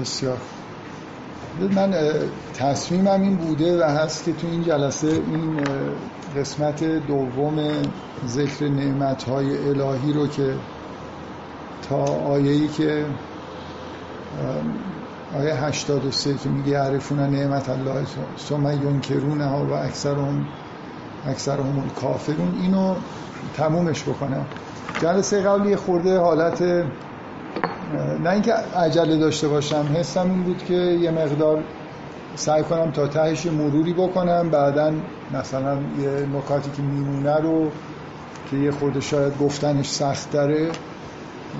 بسیار. من تصمیمم این بوده و هست که تو این جلسه این قسمت دوم ذکر نعمتهای الهی رو که تا آیه‌ای که آیه 83 که میگه یعرفون نعمت الله ثم ینکرونها و اکثرهم اکثرهم کافرون اینو تمومش بکنم. جلسه قبلی خورده حالت نه اینکه عجله داشته باشم حسم این بود که یه مقدار سعی کنم تا تهش مروری بکنم بعدا مثلا یه نکاتی که میمونه رو که یه خورده شاید گفتنش سخت داره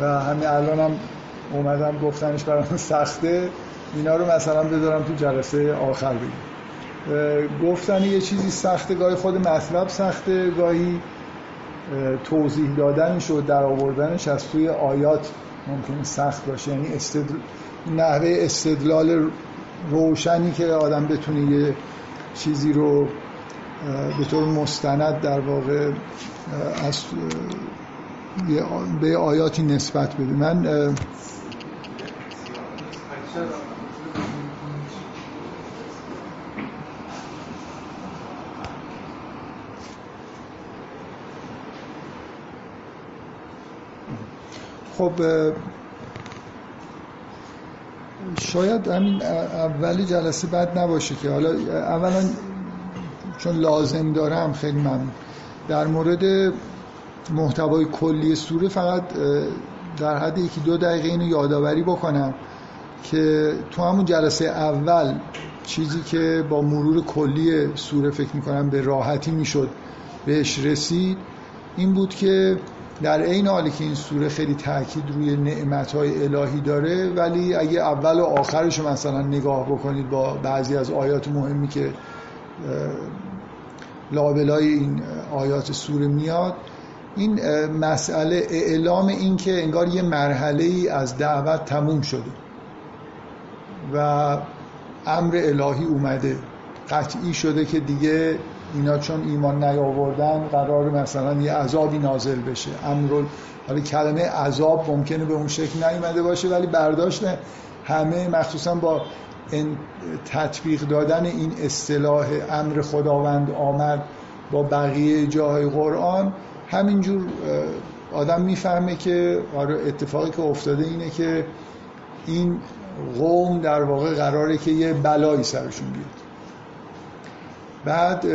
و همین الان هم اومدم گفتنش برام سخته اینا رو مثلا بذارم تو جلسه آخر بگیم گفتن یه چیزی سخته گاهی خود مطلب سخته گاهی توضیح دادنش و در آوردنش از توی آیات ممکنه سخت باشه. یعنی استدل... نحوه استدلال روشنی که آدم بتونه یه چیزی رو به طور مستند در واقع از به آیاتی نسبت بده. من خب شاید همین اول جلسه بد نباشه که حالا اولا چون لازم دارم خیلی ممنون. در مورد محتوای کلی سوره فقط در حد یکی دو دقیقه اینو یادآوری بکنم که تو همون جلسه اول چیزی که با مرور کلی سوره فکر می‌کنم به راحتی می‌شد بهش رسید این بود که در این حالی که این سوره خیلی تاکید روی نعمتهای الهی داره ولی اگه اول و آخرش مثلا نگاه بکنید با بعضی از آیات مهمی که لابلای این آیات سوره میاد این مسئله اعلام این که انگار یه مرحله ای از دعوت تموم شده و امر الهی اومده. قطعی شده که دیگه اینا چون ایمان نیاوردن قرار مثلا یه عذابی نازل بشه. امر حالا کلمه عذاب ممکنه به اون شکل نیومده باشه ولی برداشت همه مخصوصا با این تطبیق دادن این اصطلاح امر خداوند آمد با بقیه جاهای قرآن همینجور آدم می‌فهمه که آره اتفاقی که افتاده اینه که این قوم در واقع قراره که یه بلایی سرشون بیاد. بعد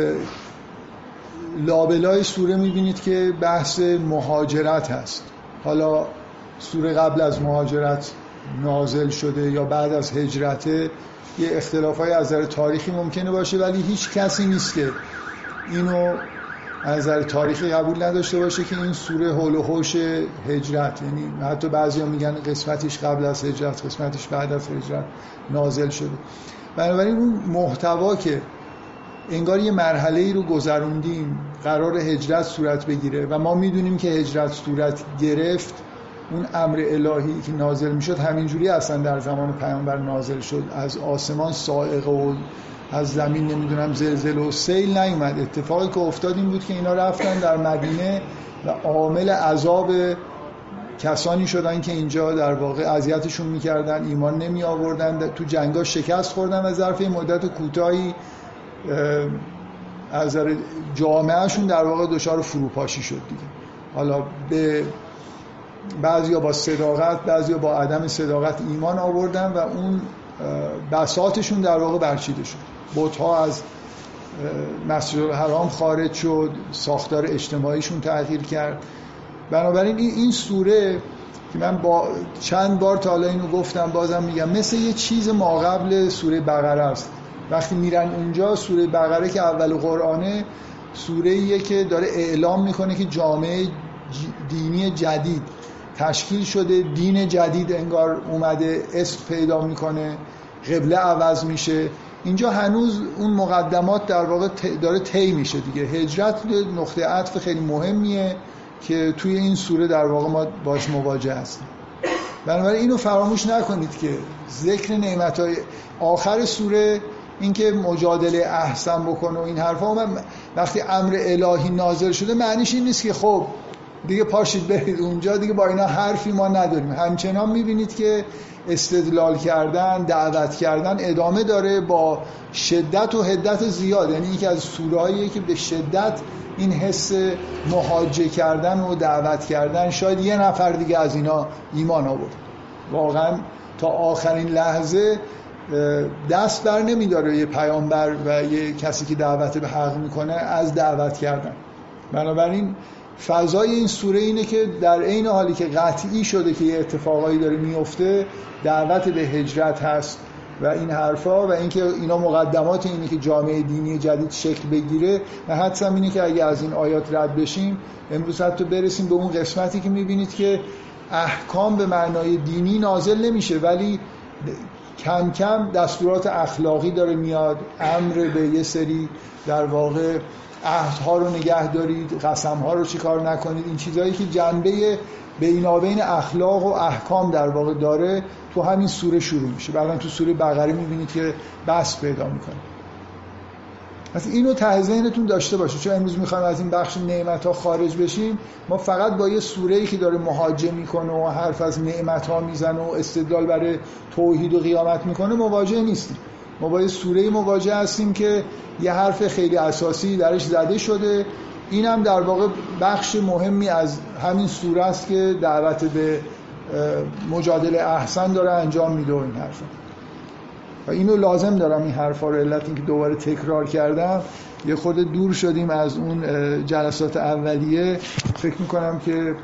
لابلای سوره می‌بینید که بحث مهاجرت هست. حالا سوره قبل از مهاجرت نازل شده یا بعد از هجرته یه اختلاف های از نظر تاریخی ممکنه باشه ولی هیچ کسی نیست که اینو از نظر تاریخی قبول نداشته باشه که این سوره هول و هوش هجرت. یعنی حتی بعضیا میگن قسمتش قبل از هجرت قسمتش بعد از هجرت نازل شده. بنابراین اون محتوا که انگار یه مرحله ای رو گذروندیم قرار هجرت صورت بگیره و ما می‌دونیم که هجرت صورت گرفت. اون امر الهی که نازل می‌شد همینجوری اصلا در زمان پیامبر نازل شد. از آسمان سائق و از زمین نمی‌دونم زلزله و سیل نیومد. اتفاقی که افتاد این بود که اینا رفتن در مدینه و عامل عذاب کسانی شدن که اینجا در واقع اذیتشون می‌کردن ایمان نمی آوردن تو جنگا شکست خوردن و ظرف مدت کوتاهی از جامعهشون در واقع دچار فروپاشی شد دیگه. حالا به بعضیا با صداقت بعضیا با عدم صداقت ایمان آوردن و اون بساتشون در واقع برچیده شد. بوتها از مسجد الحرام خارج شد ساختار اجتماعیشون تغییر کرد. بنابراین این سوره که من با چند بار تا حالا اینو گفتم بازم میگم مثل یه چیز ما قبل سوره بقره است. وقتی میرن اونجا سوره بقره که اول قرآنه سوره ایه که داره اعلام می‌کنه که جامعه دینی جدید تشکیل شده. دین جدید انگار اومده اسم پیدا می‌کنه قبله عوض میشه. اینجا هنوز اون مقدمات در واقع داره طی میشه دیگه. هجرت نقطه عطف خیلی مهمیه که توی این سوره در واقع ما باش مواجه هستیم. بنابراین اینو فراموش نکنید که ذکر نعمت های آخر سوره اینکه مجادله احسن بکنه و این حرفا من وقتی امر الهی نازل شده معنیش این نیست که خب دیگه پاشید برید اونجا دیگه با اینا حرفی ما نداریم. همچنان می‌بینید که استدلال کردن دعوت کردن ادامه داره با شدت و حدت زیاد. یعنی یکی از سورهاییه که به شدت این حس مهاجه کردن و دعوت کردن شاید یه نفر دیگه از اینا ایمان آورد. واقعا تا آخرین لحظه دست بر نمیداره یه پیامبر و یه کسی که دعوت به حق می‌کنه از دعوت کردن. بنابراین فضای این سوره اینه که در عین حالی که قطعی شده که یه اتفاقایی داره میفته دعوت به هجرت هست و این حرفا و اینکه اینا مقدمات اینه که جامعه دینی جدید شکل بگیره و حدسم اینه که اگه از این آیات رد بشیم امروز حتی برسیم به اون قسمتی که می‌بینید که احکام به معنای دینی نازل نمیشه ولی کم کم دستورات اخلاقی داره میاد. امر به یه سری در واقع عهدها رو نگه دارید قسمها رو چیکار نکنید. این چیزهایی که جنبه بینابین اخلاق و احکام در واقع داره تو همین سوره شروع میشه. بعدا تو سوره بقره می‌بینید که بس پیدا می‌کنه. پس اینو ته ذهنتون داشته باشه چون امروز می‌خوایم از این بخش نعمت ها خارج بشیم ما فقط با یه سوره ای که داره مهاجه می‌کنه و حرف از نعمت ها می‌زنه و استدلال برای توحید و قیامت می‌کنه مواجه نیستیم. ما با یه سوره مواجه هستیم که یه حرف خیلی اساسی درش زده شده. این هم در واقع بخش مهمی از همین سوره است که دعوت به مجادله احسن داره انجام میده و این حرف و اینو لازم دارم این حرفا رو علت اینکه دوباره تکرار کردم. یه خود دور شدیم از اون جلسات اولیه. فکر می‌کنم که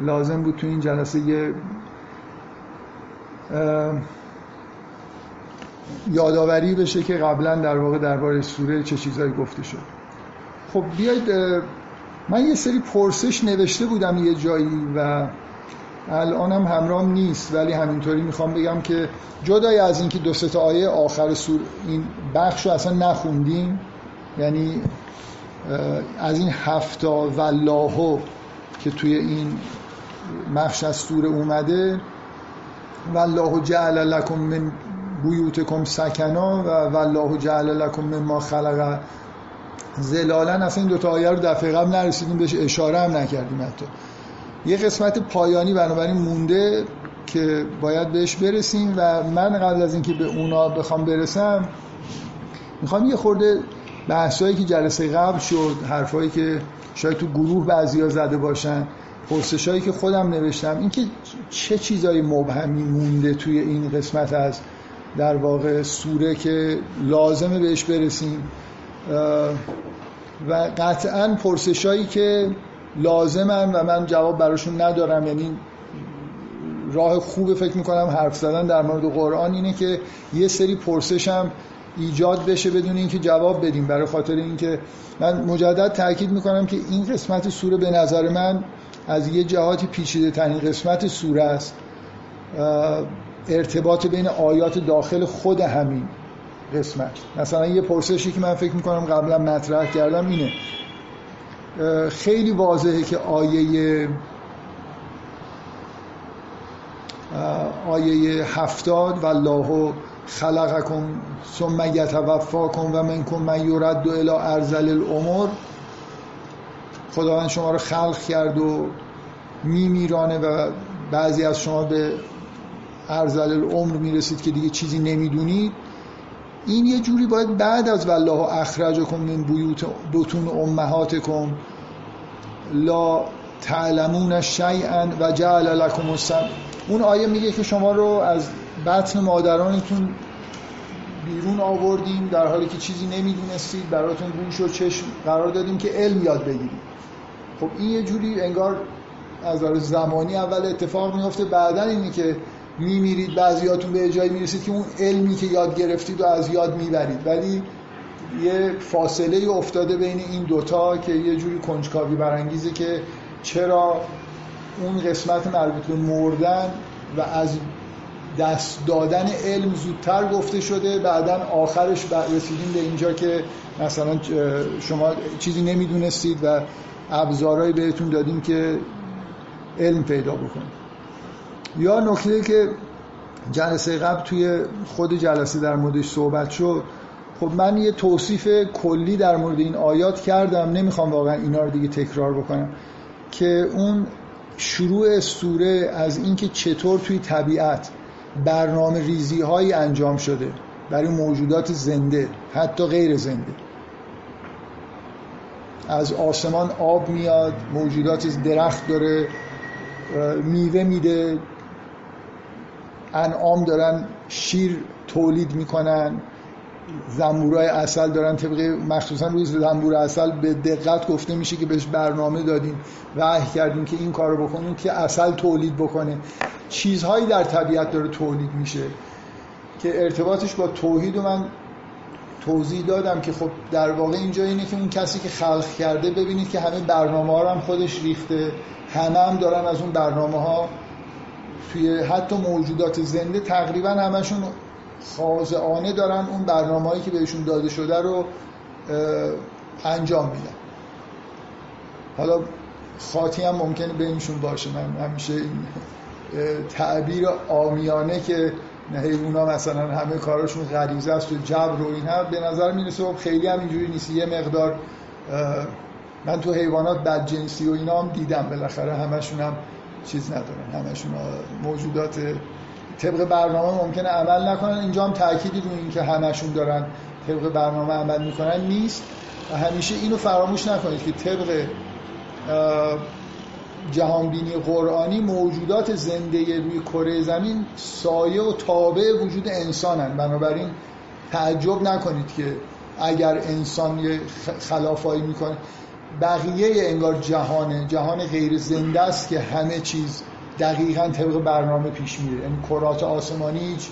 لازم بود تو این جلسه یه یادآوری بشه که قبلا در واقع درباره سوره چه چیزایی گفته شد. خب بیاید من یه سری پرسش نوشته بودم یه جایی و الانم همرام نیست ولی همینطوری می‌خوام بگم که جدای از اینکه دو تا آیه آخر سور این بخش رو اصلا نخوندیم یعنی از این هفتا والله که توی این بخش از سوره اومده والله جعل لکم من بیوتکم سکنا و والله جعل لکم ما خلق زلالا اصلا این دوتا آیه رو دفعه قبل نرسیدیم بهش اشاره هم نکردیم حتی. یه قسمت پایانی بنابراین مونده که باید بهش برسیم و من قبل از اینکه به اونا بخوام برسم می‌خوام یه خورده بحثایی که جلسه قبل شد حرفایی که شاید تو گروه بعضیا زده باشن پرسشایی که خودم نوشتم اینکه چه چیزایی مبهمی مونده توی این قسمت از در واقع سوره که لازمه بهش برسیم. و قطعا پرسشایی که لازمن و من جواب براشون ندارم. یعنی راه خوب فکر می‌کنم حرف زدن در مورد قرآن اینه که یه سری پرسشم ایجاد بشه بدون اینکه جواب بدیم. برای خاطر اینکه من مجدد تاکید می‌کنم که این قسمت سوره به نظر من از یه جهاتی پیچیده ترین قسمت سوره است. ارتباط بین آیات داخل خود همین قسمت. مثلا یه پرسشی که من فکر می‌کنم قبلا مطرح کردم اینه. خیلی واضحه که آیه آیه هفتاد و الله خلقکم ثم یتوفاکم و منکم من یرد و الى ارزل الامور. خداوند شما رو خلق کرد و میمیرانه و بعضی از شما به ارزل العمر می‌رسید که دیگه چیزی نمی‌دونید. این یه جوری باید بعد از والله اخرجکم من بیوت بطون امهاتکم. لا تعلمون شیئا و جعل لکم السم. اون آیه میگه که شما رو از بطن مادرانتون بیرون آوردیم در حالی که چیزی نمی‌دونستید براتون گوش و چشم قرار دادیم که علم یاد بگیرید. خب این یه جوری انگار از زمانی اول اتفاق میفته بعدا اینی که میمیرید بعضیاتون به جایی می‌رسید که اون علمی که یاد گرفتید و از یاد می‌برید. ولی یه فاصله افتاده بین این دوتا که یه جوری کنجکاوی برانگیزه که چرا اون قسمت مربوط به مردن و از دست دادن علم زودتر گفته شده بعدا آخرش رسیدیم به اینجا که مثلا شما چیزی نمی‌دونستید و ابزارهایی بهتون دادیم که علم پیدا بکنید یا نکته که جلسه قبل توی خود جلسه در موردش صحبت شد خب من یه توصیف کلی در مورد این آیات کردم نمی‌خوام واقعا اینا رو دیگه تکرار بکنم که اون شروع سوره از اینکه چطور توی طبیعت برنامه ریزی هایی انجام شده برای موجودات زنده حتی غیر زنده. از آسمان آب میاد موجودات درخت داره میوه میده انعام دارن شیر تولید می‌کنن. زنبورای اصل دارن طبق مخصوصا روی زنبور اصل به دقت گفته میشه که بهش برنامه دادیم وحی کردیم که این کارو بکنیم که اصل تولید بکنه. چیزهایی در طبیعت داره تولید میشه که ارتباطش با توحید و من توضیح دادم که خب در واقع اینجا اینه که اون کسی که خلق کرده ببینید که همه برنامه ها هم خودش ریخته. همه هم دارن از اون برنامه ها توی حتی موجودات زنده تقریبا همشون خاضعانه دارن اون برنامه هایی که بهشون داده شده رو انجام میدن. حالا خاطی هم ممکنه بینشون باشه من همیشه این تعبیر آمیانه که حیونا مثلا همه کاراشون غریزه است و جبر و اینا به نظر می‌رسه خب خیلی هم اینجوری نیست. یه مقدار من تو حیوانات بدجنسی و اینا هم دیدم بالاخره همشون هم چیز ندارن همشون موجودات طبق برنامه ممکنه عمل نکنن. اینجا هم تأکیدی این که همشون دارن طبق برنامه عمل می‌کنن نیست. و همیشه اینو فراموش نکنید که طبق جهانبینی قرآنی موجودات زنده روی کره زمین سایه و تابع وجود انسانن. بنابراین تعجب نکنید که اگر انسان یه خلافایی می‌کنه. بقیه انگار جهانه. جهان غیر زنده است که همه چیز دقیقا طبق برنامه پیش میره. یعنی کرات آسمانی هیچ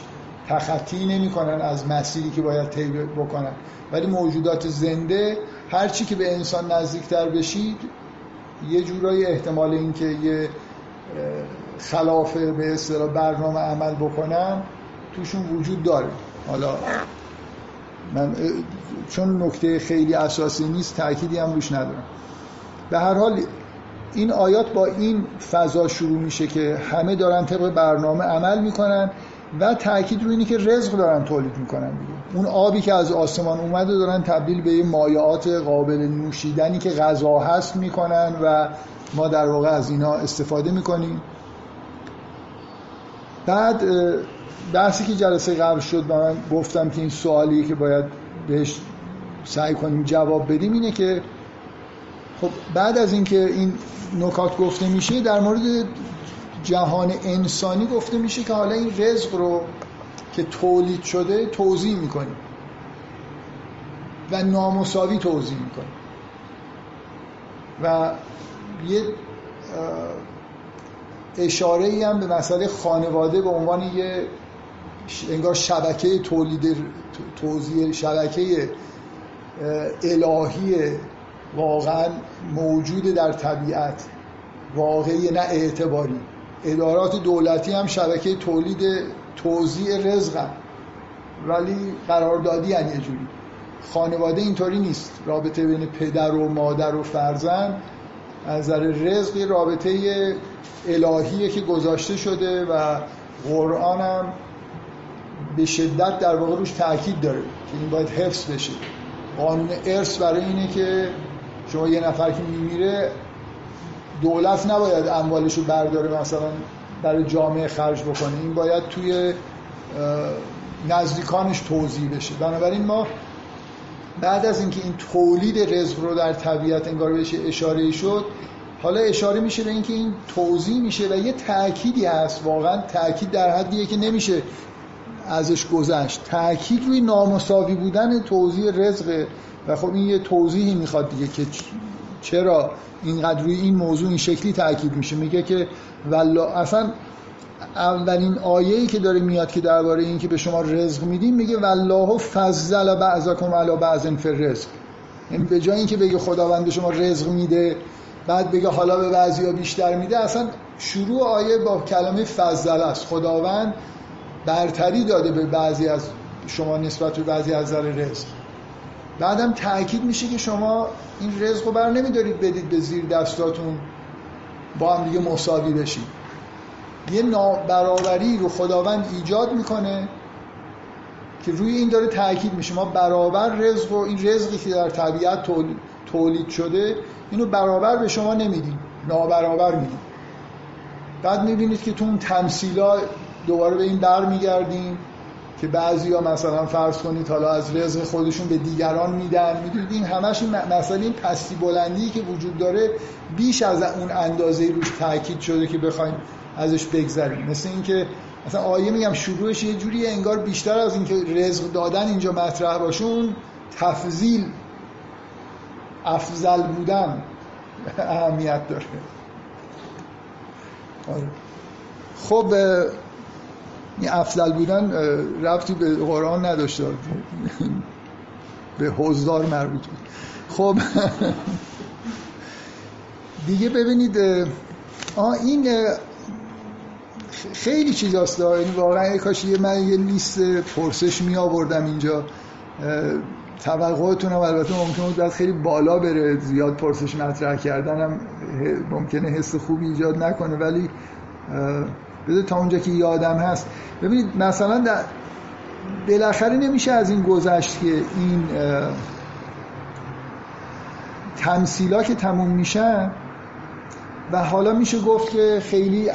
تخطی نمی‌کنن از مسیری که باید طی بکنن. ولی موجودات زنده هرچی که به انسان نزدیکتر بشید یه جورایی احتمال اینکه یه خلاف به اصطلاح برنامه عمل بکنن توشون وجود داره. حالا من چون نکته خیلی اساسی نیست تأکیدی هم روش ندارم. به هر حال این آیات با این فضا شروع میشه که همه دارن طبق برنامه عمل می‌کنن و تاکید روی اینه که رزق دارن تولید می‌کنن دیگه. اون آبی که از آسمان اومده دارن تبدیل به مایعات قابل نوشیدنی که غذا هست می‌کنن و ما در واقع از اینا استفاده می‌کنیم. بعد بحثی که جلسه قبل شد من گفتم که این سوالی که باید بهش سعی کنیم جواب بدیم اینه که خب بعد از اینکه این نکات گفته میشه در مورد جهان انسانی گفته میشه که حالا این رزق رو که تولید شده توضیح می‌کنیم و نامساوی توضیح می‌کنیم و یه اشاره ای هم به مسئله خانواده به عنوان یه انگار شبکه تولید توضیح شبکه الهی واقعا موجود در طبیعت واقعی نه اعتباری. ادارات دولتی هم شبکه تولید توزیع رزق هم. ولی قراردادی هم یه جوری. خانواده اینطوری نیست. رابطه بین پدر و مادر و فرزند از نظر رزق رابطه الهیه که گذاشته شده و قرآن هم به شدت در واقع روش تاکید داره که این باید حفظ بشه. قانون ارث برای اینه که شما یه نفر که میمیره دولت نباید اموالش رو برداره مثلا برای جامعه خرج بکنه. این باید توی نزدیکانش توضیح بشه. بنابراین ما بعد از اینکه این تولید رزق رو در طبیعت انگار بهش اشاره شد حالا اشاره میشه به اینکه این توضیح میشه و یه تأکیدی هست. واقعا تأکید در حدیه که نمیشه ازش گذشت. تأکید روی نامساوی بودن توضیح رزق و خب این یه توضیحی می‌خواد دیگه که چرا اینقدر روی این موضوع این شکلی تاکید میشه. میگه که والله اصلا اولین آیه‌ای که داره میاد که درباره این که به شما رزق میدیم میگه والله فضل بعضکم علی بعض فی رزق یعنی به جای اینکه بگه خداوند به شما رزق میده بعد بگه حالا به بعضیا بیشتر میده اصلا شروع آیه با کلمه فضل است. خداوند برتری داده به بعضی از شما نسبت به بعضی از نظر رزق. بعدم تاکید میشه که شما این رزق رو بر نمیدارید بدید به زیر دستاتون با هم دیگه مساوی بشید. یه نابرابری رو خداوند ایجاد می‌کنه که روی این داره تاکید میشه. ما برابر رزق و این رزقی که در طبیعت تولید شده اینو برابر به شما نمیدیم. نابرابر میدیم. بعد می‌بینید که تو اون تمثیلا دوباره به این برمیگردیم. که بعضی ها مثلا فرض کنید حالا از رزق خودشون به دیگران میدن. می‌دونید این همش مسئله این پستی بلندی که وجود داره بیش از اون اندازه روش تاکید شده که بخوایم ازش بگذریم. مثل اینکه مثلا آیه میگم شروعش یه جوری انگار بیشتر از اینکه رزق دادن اینجا مطرح باشه اون تفضیل افضل بودن اهمیت داره. آره. خب این افضل بودن رفتی به قرآن نداشته به حضدار مربوط بود. خب. دیگه ببینید آه این خیلی چیز هست. یعنی واقعا کاش یه من یه لیست پرسش می آوردم اینجا. توقعاتون هم البته ممکنه بود خیلی بالا بره زیاد پرسش مطرح کردن هم ممکنه حس خوبی ایجاد نکنه ولی بده تا اونجا که یادم هست. ببینید مثلا در بالاخره نمیشه از این گذشت که این تمثیلا که تموم میشن و حالا میشه گفت که خیلی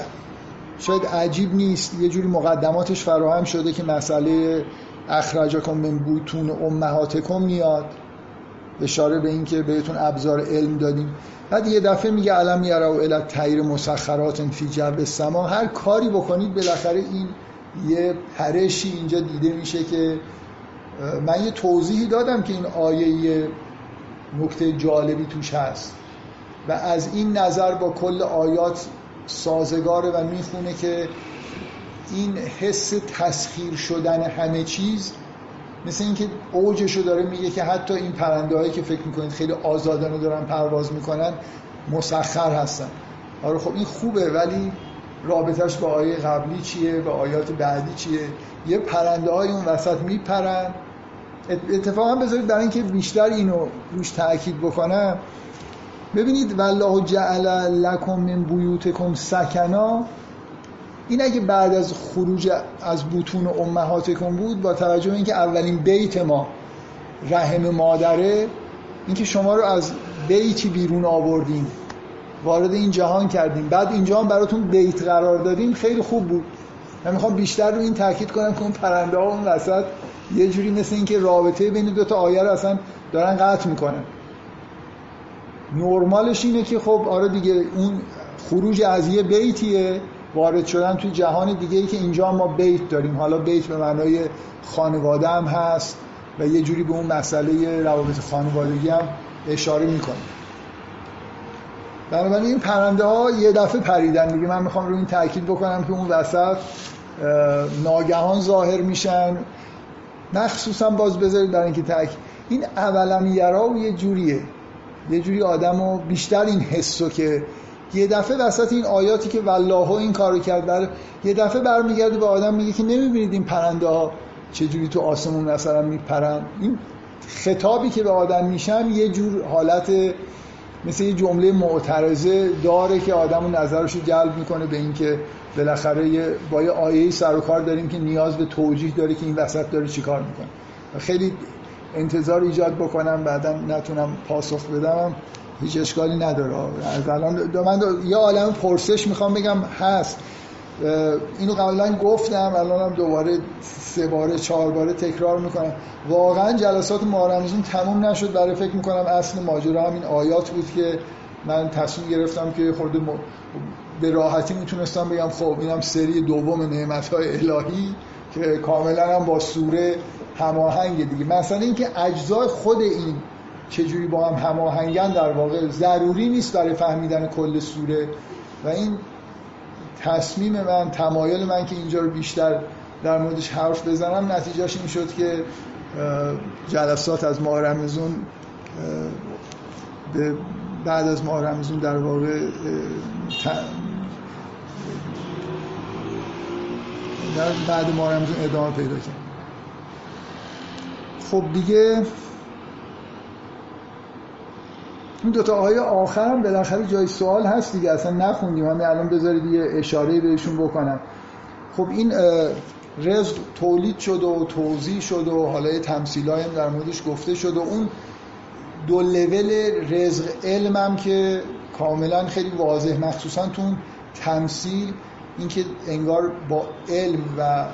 شاید عجیب نیست. یه جوری مقدماتش فراهم شده که مسئله اخراجکم من بوتون امهاتکم میاد. اشاره به این که بهتون ابزار علم دادیم. بعد یه دفعه میگه علم یرا و الت تیر مسخرات فی جو سما هر کاری بکنید بالاخره این یه پرشی اینجا دیده میشه که من یه توضیحی دادم که این آیه یه نکته جالبی توش هست. و از این نظر با کل آیات سازگاره و می‌خونه که این حس تسخیر شدن همه چیز مثل اینکه اوجشو داره میگه که حتی این پرنده هایی که فکر می‌کنید خیلی آزادانه دارن پرواز می‌کنن مسخر هستن. آره خب این خوبه ولی رابطش با آیه قبلی چیه؟ با آیات بعدی چیه؟ یه پرنده های اون وسط میپرن. اتفاقا بذارید برای اینکه بیشتر اینو روش تاکید بکنم ببینید والله جعل لکم من بیوتکم سکنا این اگه بعد از خروج از بوتون امهاتکم بود با توجه به اینکه اولین بیت ما رحم مادره اینکه شما رو از بیتی بیرون آوردیم وارد این جهان کردیم. بعد اینجا هم براتون بیت قرار دادیم خیلی خوب بود. من می‌خوام بیشتر رو این تاکید کنم که اون پرنده ها اون وسط یه جوری مثل اینکه رابطه بین دو تا آیه رو اصلا دارن قطع می‌کنن. نرمالش اینه که خب آره دیگه اون خروج از یه بیتیه. وارد شدن توی جهان دیگه ای که اینجا ما بیت داریم. حالا بیت به معنای خانواده هم هست و یه جوری به اون مسئله روابط خانوادگی هم اشاره می‌کنه بنابراین این پرنده ها یه دفعه پریدن دیگه. من می‌خوام رو این تاکید بکنم که اون وسط ناگهان ظاهر میشن. مخصوصا باز بذارید برای اینکه تاکید این اولا یرا و یه جوریه. یه جوری آدم بیشتر این حسو که یه دفعه وسط این آیاتی که والله این کارو کرد بر یه دفعه برمیگرده به آدم میگه که نمی‌بینید این پرنده ها چجوری تو آسمون مثلا میپرن این خطابی که به آدم میشن یه جور حالت مثل یه جمله معترضه داره که آدم نظرش رو جلب می‌کنه به اینکه بالاخره با یه آیه سر و کار داریم که نیاز به توجیه داره که این وسط داره چیکار می‌کنه. خیلی انتظار ایجاد بکنم بعدا نتونم پاسخ بدم. هیچ اشکالی نداره. از الان من یه عالم پرسش می‌خوام بگم هست. اینو قبلا گفتم الانم دوباره سه باره چهار باره تکرار می‌کنم. واقعا جلسات ماه تموم نشد. برای فکر می‌کنم اصل ماجرا همین آیات بود که من تصمیم گرفتم که خورده به راحتی می‌تونستم بگم خب اینم سری دوم نعمت های الهی که کاملا هم با سوره هماهنگ دیگه. مثلا اینکه اجزای خود این چجوری با هم هماهنگن در واقع ضروری نیست برای فهمیدن کل سوره. و این تصمیم من تمایل من که اینجا رو بیشتر در موردش حرف بزنم نتیجهش این شد که جلسات از ماه رمزون بعد از ماه رمزون در واقع در بعد ماه رمزون ادامه پیدا کرد. خب دیگه این دوتا آیه آخر هم بالاخره جای سوال هست دیگه اصلا نخوندیم. همه الان بذارید یه اشاره بهشون بکنم. خب این رزق تولید شد و توضیح شد و حالا تمثیل هم در موردش گفته شد و اون دو لول رزق علمم که کاملا خیلی واضح مخصوصا تو اون تمثیل اینکه انگار با علم و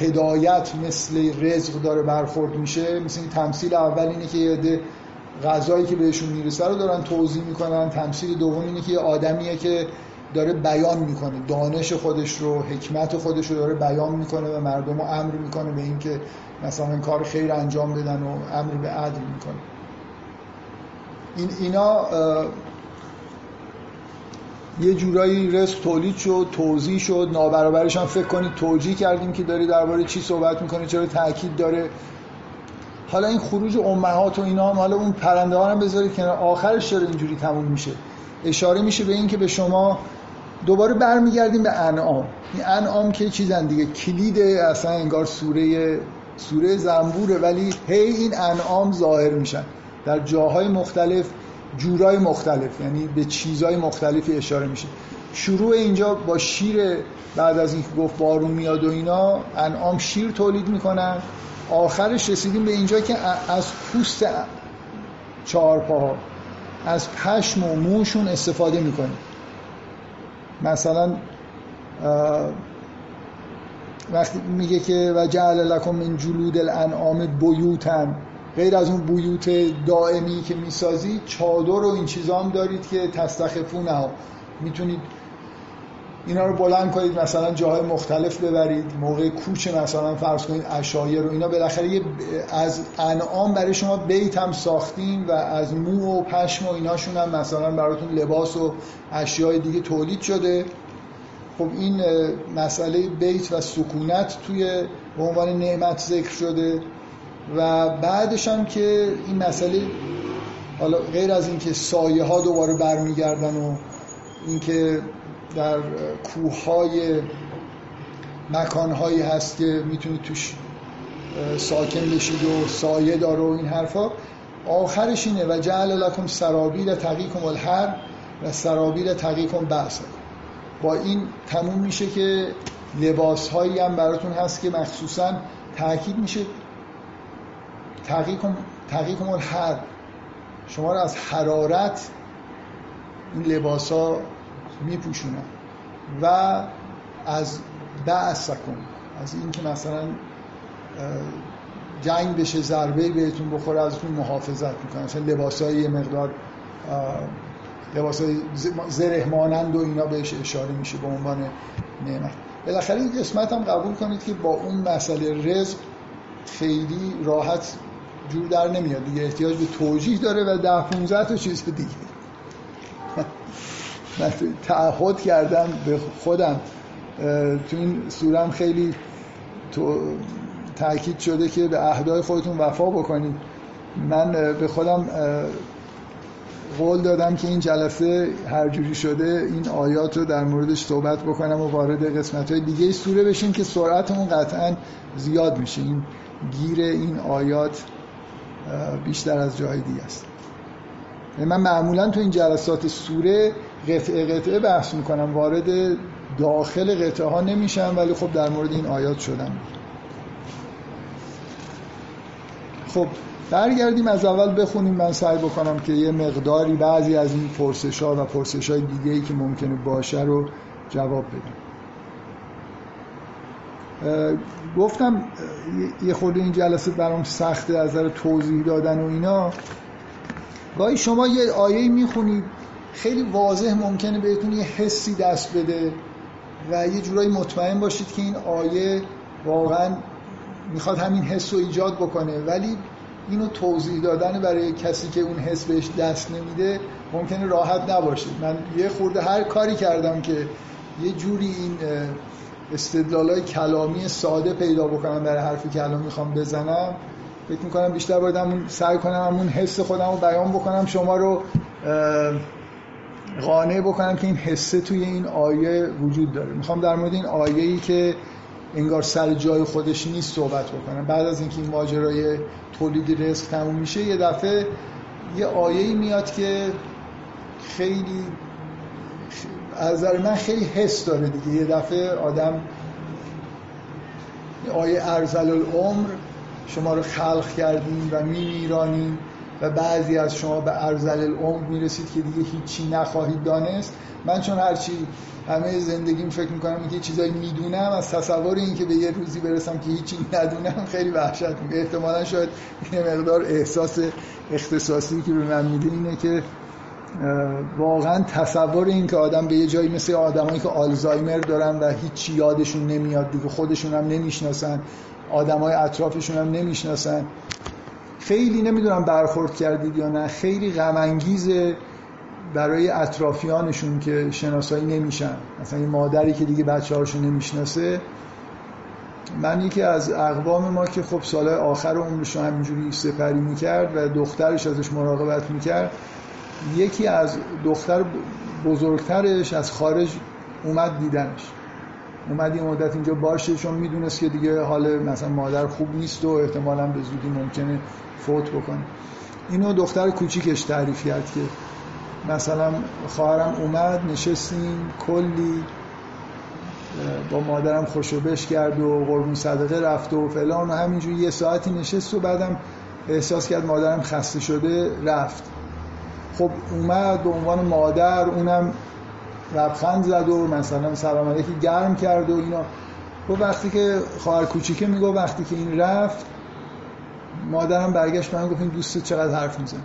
هدایت مثل رزق داره برخورد میشه مثل این تمثیل اول اینه که یه غذایی که بهشون می‌رسه رو دارن توضیح می‌کنن. تمثیل دوم اینه که یه آدمیه که داره بیان می‌کنه. دانش خودش رو حکمت خودش رو داره بیان می‌کنه و مردم رو امر می‌کنه به اینکه مثلا این کار خیر انجام بدن و امر به عدل می‌کنه. این اینا یه جورایی رزق تولید شد توضیح شد. نابرابرش هم فکر کنید توجیه کردیم که داری درباره چی صحبت می‌کنه چرا تاکید داره. حالا این خروج امهات و اینا هم حالا اون پرنده ها هم بذارید کنار. آخرش چرا اینجوری تموم میشه؟ اشاره میشه به این که به شما دوباره برمیگردیم به انعام. این انعام که چیزن دیگه؟ کلید اصلا انگار سوره سوره زنبوره ولی هی این انعام ظاهر میشن. در جاهای مختلف جورای مختلف یعنی به چیزهای مختلفی اشاره میشه. شروع اینجا با شیر بعد از اینکه گفت بارون میاد و اینا انعام شیر تولید می‌کنن. آخرش رسیدیم به اینجا که از پوست چهارپاها از پشم و موشون استفاده می‌کنیم. مثلا وقتی میگه که و جعل لکم من جلود الانعام بیوتن غیر از اون بیوت دائمی که می‌سازید چادر و این چیزا هم دارید که تستخفونه ها. می‌تونید اینا رو بلند کنید مثلا جاهای مختلف ببرید موقع کوچ مثلا فرض کنید اشایر رو اینا بالاخره از انعام برای شما بیت هم ساختیم و از مو و پشم و ایناشون هم مثلا براتون لباس و اشیای دیگه تولید شده. خب این مسئله بیت و سکونت توی به عنوان نعمت ذکر شده و بعدش هم که این مسئله حالا غیر از اینکه سایه ها دوباره برمیگردن و اینکه در کوههای مکانهایی هست که می‌تونید توش ساکن بشید و سایه داره و این حرفا. آخرش اینه و جعل لکم سرابیل تقیکم الحر و سرابیل تقیکم بس با این تموم میشه که لباس هایی هم براتون هست که مخصوصا تاکید میشه. تقیکم, تقیکم الحر. شما رو از حرارت این لباس ها میپوشونن و از بعثکم از اینکه مثلا جنگ بشه ضربه بهتون بخوره ازتون محافظت می‌کنن. مثلا لباس های یه مقدار لباس های زره مانند و اینا بهش اشاره میشه به عنوان نعمت. بالاخره این قسمت هم قبول کنید که با اون مسئله رزق خیلی راحت جور در نمیاد. دیگه احتیاج به توجیه داره و ده 15 تا چیز دیگه. تعهد کردم به خودم. تو این سورم خیلی تو تاکید شده که به اهدای خودتون وفا بکنید. من به خودم قول دادم که این جلسه هر جوری شده این آیات رو در موردش صحبت بکنم و وارد قسمت های دیگه سوره بشیم که سرعتمون قطعا زیاد میشه. این گیر این آیات بیشتر از جاهای دیگه است. من معمولا تو این جلسات سوره قطعه قطعه بحث می‌کنم. وارد داخل قطعه ها نمیشم ولی خب در مورد این آیات شدم. خب برگردیم از اول بخونیم. من سعی بکنم که یه مقداری بعضی از این پرسش ها و پرسش های دیگه ای که ممکنه باشه رو جواب بدم. گفتم یه خورده این جلسه برام سخته از نظر توضیح دادن و اینا. گاهی شما یه آیه می‌خونید خیلی واضح ممکنه بهتون یه حسی دست بده و یه جورایی مطمئن باشید که این آیه واقعا می‌خواد همین حس رو ایجاد بکنه. ولی اینو توضیح دادن برای کسی که اون حس بهش دست نمیده ممکنه راحت نباشه. من یه خورده هر کاری کردم که یه جوری این های کلامی ساده پیدا بکنم برای حرفی که الان می‌خوام بزنم. فکر می‌کنم بیشتر باید سعی کنم همون حس خودم رو بیان بکنم. شما رو قانع بکنم که این حسه توی این آیه وجود داره. می‌خوام در مورد این آیه ای که انگار سر جای خودش نیست صحبت بکنم. بعد از اینکه این ماجرای تولید رزق تموم میشه یه دفعه یه آیه ای میاد که خیلی از من خیلی حس داره دیگه. یه دفعه آدم آیه ارزل العمر شما رو خلق کردیم و میمیرانیم. و بعضی از شما به ارزل العمر می‌رسید که دیگه هیچی نخواهید دانست. من چون هرچی همه زندگیم فکر می‌کنم که چیزایی می‌دونم از تصور این که به یه روزی برسم که هیچی ندونم خیلی وحشت میگه احتمالا شاید یه مقدار احساس اختصاصی که به من میده اینه که واقعا تصور این که آدم به یه جایی مثل آدمایی که آلزایمر دارن و هیچی یادشون نمیاد دیگه خودشون هم نمی‌شناسن آدمای اطرافشون هم نمی‌شناسن. خیلی نمی‌دونم برخورد کردید یا نه خیلی غم برای اطرافیانشون که شناسایی نمیشن. مثلا این مادری که دیگه بچه هاشون نمی‌شناسه. من یکی از اقوام ما که خب سال آخر عمرش همینجوری سپری می‌کرد و دخترش ازش مراقبت می‌کرد یکی از دختر بزرگترش از خارج اومد دیدنش. اومد یه مدت اینجا باشه چون می‌دونست که دیگه حال مثلا مادر خوب نیست و احتمالا به زودی ممکنه فوت بکنه. اینو دختر کوچیکش تعریف کرد که مثلا خواهرم اومد نشستیم کلی با مادرم خوشوبش کرد و قربون صدقه رفت و فلان و همینجوری یه ساعتی نشست و بعدم احساس کرد مادرم خسته شده رفت. خب اومد به عنوان مادر اونم لبخند زد و مثلا سلام علیکی گرم کرد و اینا. و وقتی که خواهر کوچیکه میگو وقتی که این رفت مادرم برگشت من گفت این دوست چقدر حرف میزن.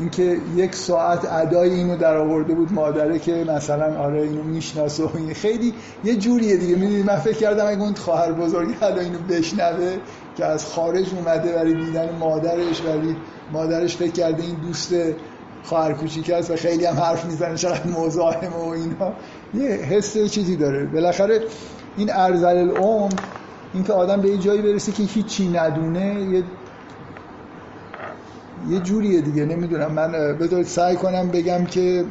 اینکه یک ساعت ادای اینو در آورده بود مادره که مثلا آره اینو می‌شناسه و این خیلی یه جوریه دیگه. من فکر کردم اگه اون خواهر بزرگی ادا اینو بشنوه که از خارج اومده برای دیدن مادرش ولی مادرش فکر کرده این دوست خواهر کوچیک است و خیلی هم حرف می‌زنه چقدر مزاحم و اینا. یه حس چیزی داره. بالاخره این ارزل العمر این که آدم به یه جایی برسه که هیچی ندونه یه یه جوریه دیگه. نمی‌دونم. من بذارید سعی کنم بگم که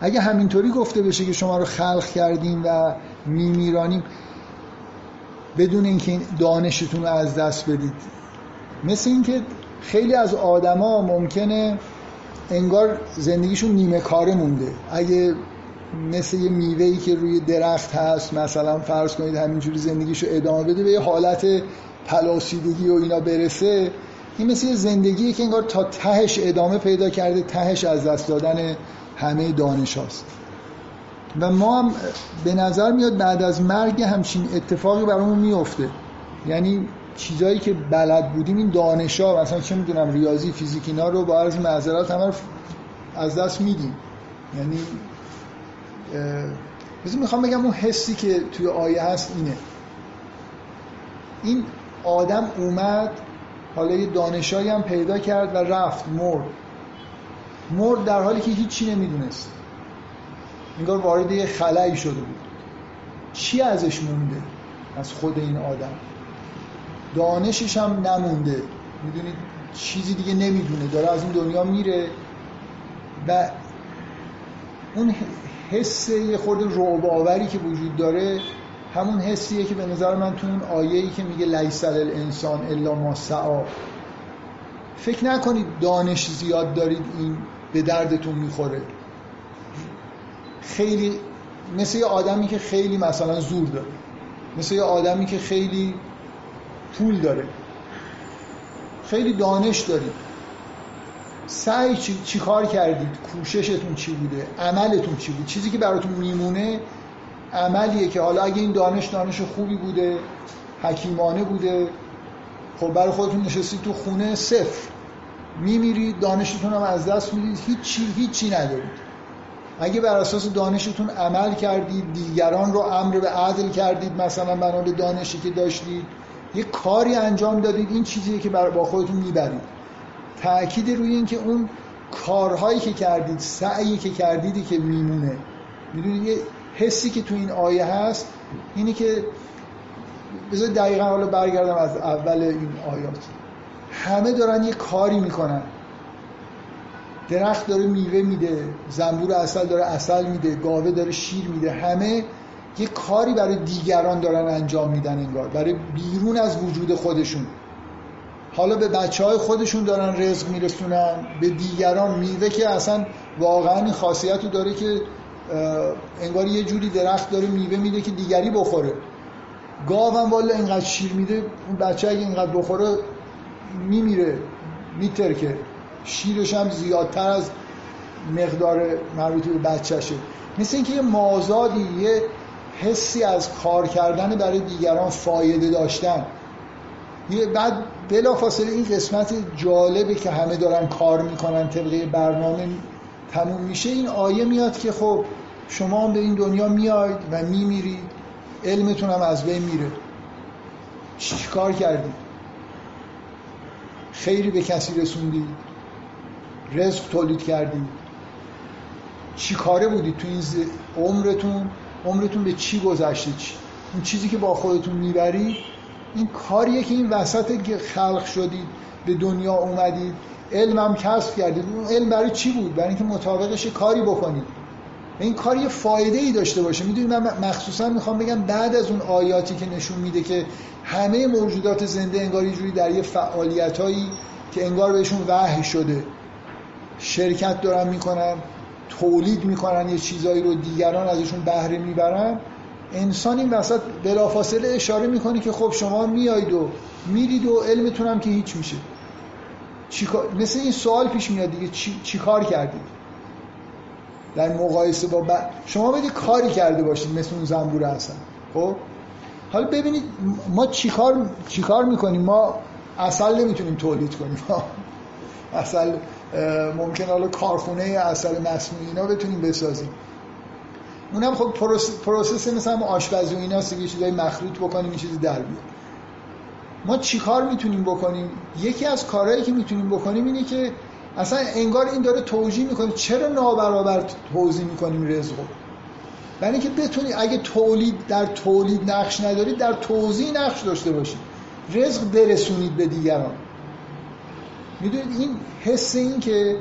اگه همینطوری گفته بشه که شما رو خلق کردیم و میمیرانیم بدون اینکه دانشتون رو از دست بدید. مثل اینکه خیلی از آدما ممکنه انگار زندگیشون نیمه کاره مونده. اگه مثل یه میوهی که روی درخت هست مثلا فرض کنید همینجوری زندگیشو ادامه بده به یه حالت پلاسیدگی و اینا برسه این مثل یه زندگیه که انگار تا تهش ادامه پیدا کرده تهش از دست دادن همه دانش هاست. و ما هم به نظر میاد بعد از مرگ همچین اتفاقی برامون میفته. یعنی چیزایی که بلد بودیم این دانش ها مثلا چه می‌دونم ریاضی فیزیک اینا رو با عرض معذرت همه از دست میدیم. یعنی بذار می‌خوام بگم اون حسی که توی آیه هست اینه. این آدم اومد حالا یه دانشایی هم پیدا کرد و رفت مرد. مرد در حالی که هیچی نمی‌دونست. انگار وارد یه خلایی شده بود. چی ازش مونده؟ از خود این آدم. دانشش هم نمونده. می‌دونید چیزی دیگه نمی‌دونه. داره از این دنیا میره و اون حس یه خورده رعب که وجود داره همون حسیه که به نظر من تو اون آیه‌ای که میگه لیسل الانسان الا ما سعا فکر نکنید دانش زیاد دارید این به دردتون می‌خوره. خیلی مثل یه آدمی که خیلی مثلا زور داره. مثل یه آدمی که خیلی پول داره. خیلی دانش دارید. سعی چی, چی کار کردید؟ کوششتون چی بوده؟ عملتون چی بود؟ چیزی که براتون میمونه عملیه که حالا اگه این دانش دانش خوبی بوده حکیمانه بوده خب برای خودتون نشستید تو خونه صفر. میمیرید دانشتون هم از دست می‌دید. هیچ هیچی ندارید. اگه بر اساس دانشتون عمل کردید دیگران رو امر به عدل کردید مثلا بنا به دانشی که داشتید یه کاری انجام دادید این چیزیه که با خودتون می‌برید. تأکید روی این که اون کارهایی که کردید سعی که کردیدی که میمونه. می‌دونید یه حسی که تو این آیه هست اینی که بذار دقیقا حالا برگردم از اول این آیات. همه دارن یه کاری می‌کنن. درخت داره میوه میده زنبور اصل داره اصل میده گاوه داره شیر میده همه یه کاری برای دیگران دارن انجام میدن انگار برای بیرون از وجود خودشون. حالا به بچه های خودشون دارن رزق میرسونن به دیگران میوه که اصلا واقعا این خاصیت رو داره که انگار یه جوری درخت داره میوه میده که دیگری بخوره. گاوم والا اینقدر شیر میده اون بچه اگه اینقدر بخوره میمیره میترکه. شیرش هم زیادتر از مقدار مربوط به بچهشه. مثل اینکه یه مازادی یه حسی از کار کردن برای دیگران فایده داشتن. بعد بلافاصله این قسمت جالبه که همه دارن کار می‌کنن طبقه برنامه تموم میشه این آیه میاد که خب شما هم به این دنیا میاید و میمیرید. علمتون هم از بین میره. چی کار کردید خیری به کسی رسوندید رزق تولید کردید چی کاره بودید تو این عمرتون؟ عمرتون به چی گذشته؟ چی اون چیزی که با خودتون می‌برید این کاریه که این وسط خلق شدید به دنیا اومدید. علمم کسب کردید. اون علم برای چی بود؟ برای اینکه مطابقش کاری بکنید. این کار یه فایده ای داشته باشه. می‌دونید من مخصوصا می‌خوام بگم بعد از اون آیاتی که نشون میده که همه موجودات زنده انگار یه جوری در یه فعالیتایی که انگار بهشون وحی شده شرکت دارن می‌کنن. تولید می‌کنن یه چیزایی رو دیگران ازشون بهره می‌برن انسان این وسط بلافاصله اشاره می‌کنه که خب شما میایید و میرید و علمتون هم که هیچ میشه. مثل این سوال پیش میاد دیگه چی, چی کار کردید؟ در مقایسه با ب... شما بدید کاری کرده باشید مثل اون زنبور هستن خب؟ حالا ببینید ما چیکار چیکار می‌کنیم؟ ما اصل نمی‌تونیم تولید کنیم. اصل ممکن حالا کارخونه اصل مصنوعی اینا بتونیم بسازیم. اونم خب پروسس مثل هم آشپزی و اینا یه چیزای مخلوط بکنیم یه چیزی در بیاد. ما چیکار می‌تونیم بکنیم؟ یکی از کارهایی که می‌تونیم بکنیم اینه که اصلا انگار این داره توجیه می‌کنه چرا نابرابر توضیح می‌کنیم رزقو. برای اینکه بتونید اگه تولید در تولید نقش ندارید در توضیح نقش داشته باشید رزق برسونید به دیگران. می‌دونید این حس این که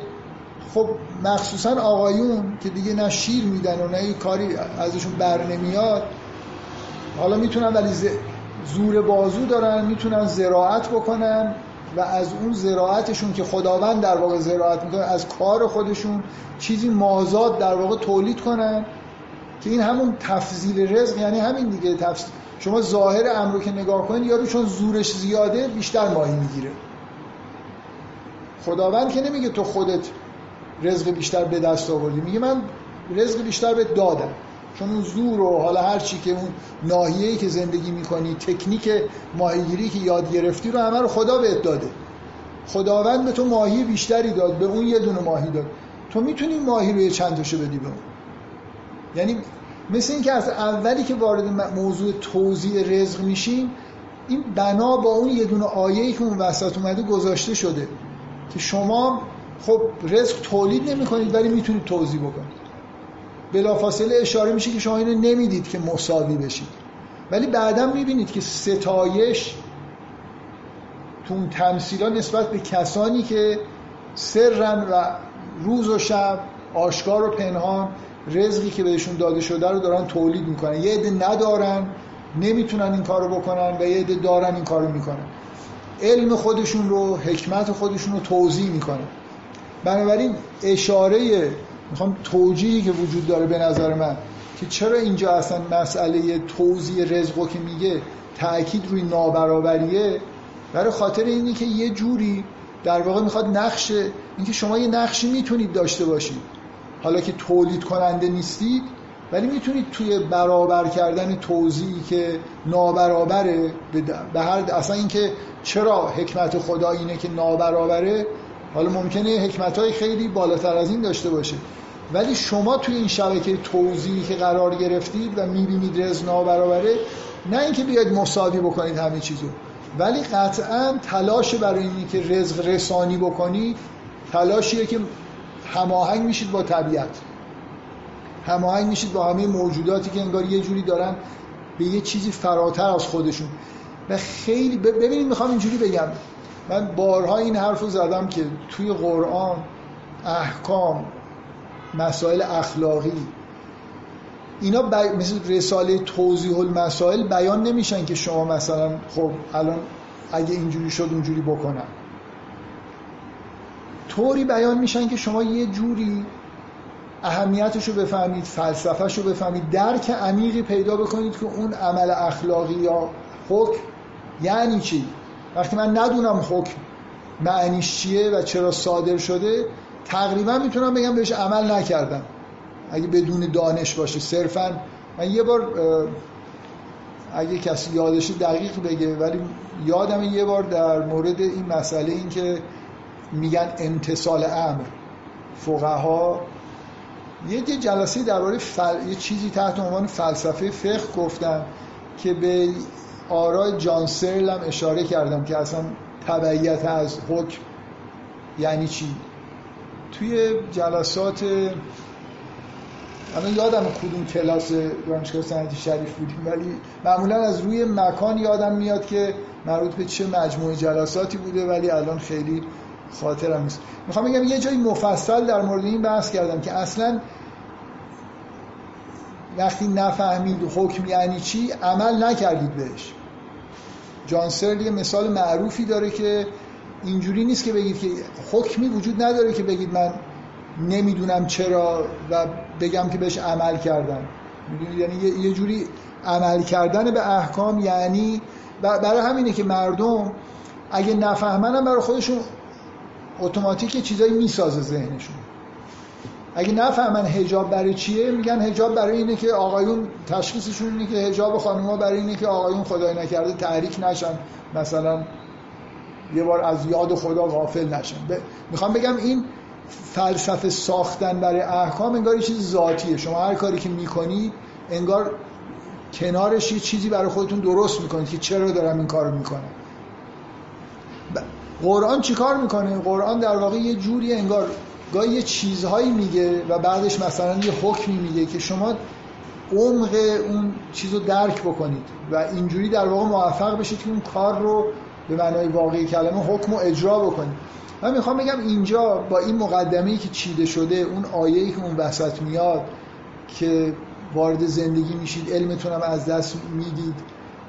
خب مخصوصا آقایون که دیگه نه شیر میدن و نه کاری ازشون بر نمیاد حالا می‌تونن ولی زور بازو دارن می‌تونن زراعت بکنن و از اون زراعتشون که خداوند در واقع زراعت می‌کنه از کار خودشون چیزی مازاد در واقع تولید کنن که این همون تفضیل رزق یعنی همین دیگه تفضیل. شما ظاهر امر که نگاه کنید یارو چون زورش زیاده بیشتر ماهی می‌گیره. خداوند که نمیگه تو خودت رزق بیشتر به دست آوردی میگه من رزق بیشتر به دادم. چون اون زور و حالا هر چی که اون ناحیه‌ای که زندگی می‌کنی تکنیک ماهیگیری که یاد گرفتی رو همه رو خدا بهت داده. خداوند به تو ماهی بیشتری داد به اون یه دونه ماهی داد. تو می‌تونی ماهی رو یه چند تاشو بدی به اون. یعنی مثل اینکه از اولی که وارد موضوع توزیع رزق میشیم این بنا با اون یه دونه آیه‌ای که اون وسط اومده گذاشته شده. که شما خب رزق تولید نمی کنید ولی می‌تونید توضیح بکنید. بلافاصله اشاره میشه که شما اینو نمی‌دید که مساوی بشید. ولی بعدا می‌بینید که ستایش تو اون تمثیلا نسبت به کسانی که سرن و روز و شب آشکار و پنهان رزقی که بهشون داده شده رو دارن تولید می‌کنن. یه عده ندارن نمی‌تونن این کارو بکنن و یه عده دارن این کارو می‌کنن. علم خودشون رو حکمت خودشون رو توضیح می‌کنن بنابراین اشاره می‌خوام توجیهی که وجود داره به نظر من که چرا اینجا اصلا مسئله توضیح رزقو که میگه تاکید روی نابرابریه برای خاطر اینی که یه جوری در واقع می‌خواد نقش اینکه شما یه نقشی می‌تونید داشته باشید. حالا که تولید کننده نیستید ولی می‌تونید توی برابر کردن توضیحی که نابرابره به هر اصلا اینکه چرا حکمت خدا اینه که نابرابره حالا ممکنه حکمت های خیلی بالاتر از این داشته باشه. ولی شما توی این شبکه توضیحی که قرار گرفتید و می‌بینید رز نابرابره نه اینکه بیاید مساوی بکنید همه چیزو. ولی قطعا تلاش برای اینی که رزق رسانی بکنید تلاشیه که هماهنگ میشید با طبیعت. هماهنگ میشید با همه موجوداتی که انگار یه جوری دارن به یه چیزی فراتر از خودشون. و خیلی ببینید می‌خوام اینجوری بگم. من بارها این حرف رو زدم که توی قرآن احکام مسائل اخلاقی اینا مثل رساله توضیح المسائل بیان نمیشن که شما مثلا خب الان اگه اینجوری شد اونجوری بکنم طوری بیان میشن که شما یه جوری اهمیتش رو بفهمید فلسفهش رو بفهمید. درک عمیقی پیدا بکنید که اون عمل اخلاقی یا حکم یعنی چی؟ وقتی من ندونم حکم معنیش چیه و چرا صادر شده تقریبا می‌تونم بگم بهش عمل نکردم. اگه بدون دانش باشه صرفا من یه بار اگه کسی یادش دقیق بگه ولی یادم یه بار در مورد این مسئله این که میگن امتصال امر. فقها یه جلسه درباره فل... یه چیزی تحت عنوان فلسفه فقه گفتم که به آرای جان سرل هم اشاره کردم که اصلا تبعیت از حکم یعنی چی. توی جلسات الان یادم کدوم کلاس دانشگاه سنتی شریف بودیم ولی معمولا از روی مکان یادم میاد که مربوط به چه مجموعه جلساتی بوده ولی الان خیلی خاطرم نیست. می‌خوام بگم یه جایی مفصل در مورد این بحث کردم که اصلا وقتی نفهمید حکم یعنی چی عمل نکردید بهش. جانسرل یه مثال معروفی داره که اینجوری نیست که بگید که حکمی وجود نداره که بگید من نمی‌دونم چرا و بگم که بهش عمل کردم. یعنی یه جوری عمل کردن به احکام یعنی برای همینه که مردم اگه نفهمنم برای خودشون اتوماتیک چیزایی می‌سازه ذهنشون. اگه نفهمن هجاب برای چیه میگن هجاب برای اینه که آقایون تشخیصشون اینه که هجاب خانوما برای اینه که آقایون خدای نکرده تحریک نشن مثلا یه بار از یاد خدا غافل نشن. ب... می‌خوام بگم این فلسفه ساختن برای احکام انگار چیز ذاتیه. شما هر کاری که می‌کنید انگار کنارش یه چیزی برای خودتون درست می‌کنید که چرا دارم این کارو می‌کنم. ب... قرآن چیکار می‌کنه؟ قرآن در واقع یه جوری انگار گاهی یه چیزهایی میگه و بعدش مثلا یه حکمی میگه که شما عمق اون چیز رو درک بکنید و اینجوری در واقع موفق بشید که اون کار رو به معنای واقعی کلمه حکم و اجرا بکنید. من می‌خوام بگم اینجا با این مقدمه که چیده شده اون آیه‌ای که اون وسط میاد که وارد زندگی میشید علمتون هم از دست می‌دید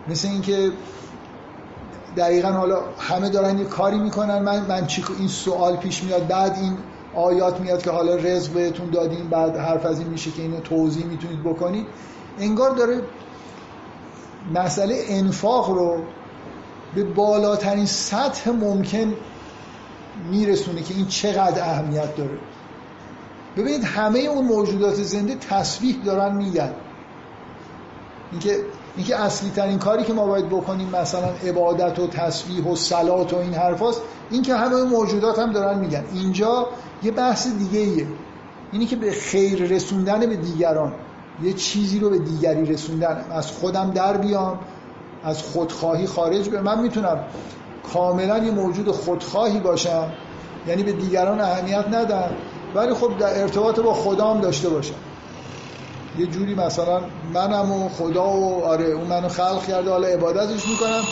مثل اینکه دقیقا حالا همه دارن یه کاری می‌کنن. من من چی این سوال پیش میاد بعد این آیات میاد که حالا رزق بهتون دادیم بعد حرف از این میشه که اینو توضیح می‌تونید بکنید. انگار داره مسئله انفاق رو به بالاترین سطح ممکن میرسونه که این چقدر اهمیت داره. ببینید همه اون موجودات زنده تصویح دارن میگن. اینکه اینکه اصلی ترین کاری که ما باید بکنیم مثلا عبادت و تصویح و صلات و این حرفاست این که همه موجودات هم دارن میگن. اینجا یه بحث دیگه ایه. اینی که به خیر رسوندن به دیگران یه چیزی رو به دیگری رسوندن. از خودم در بیام از خودخواهی خارج به من می‌تونم کاملا یه موجود خودخواهی باشم. یعنی به دیگران اهمیت ندم. ولی خب در ارتباط با خدام داشته باشم. یه جوری مثلا منم و خدا و آره اون منو خلق کرده حالا عبادتش می‌کنم.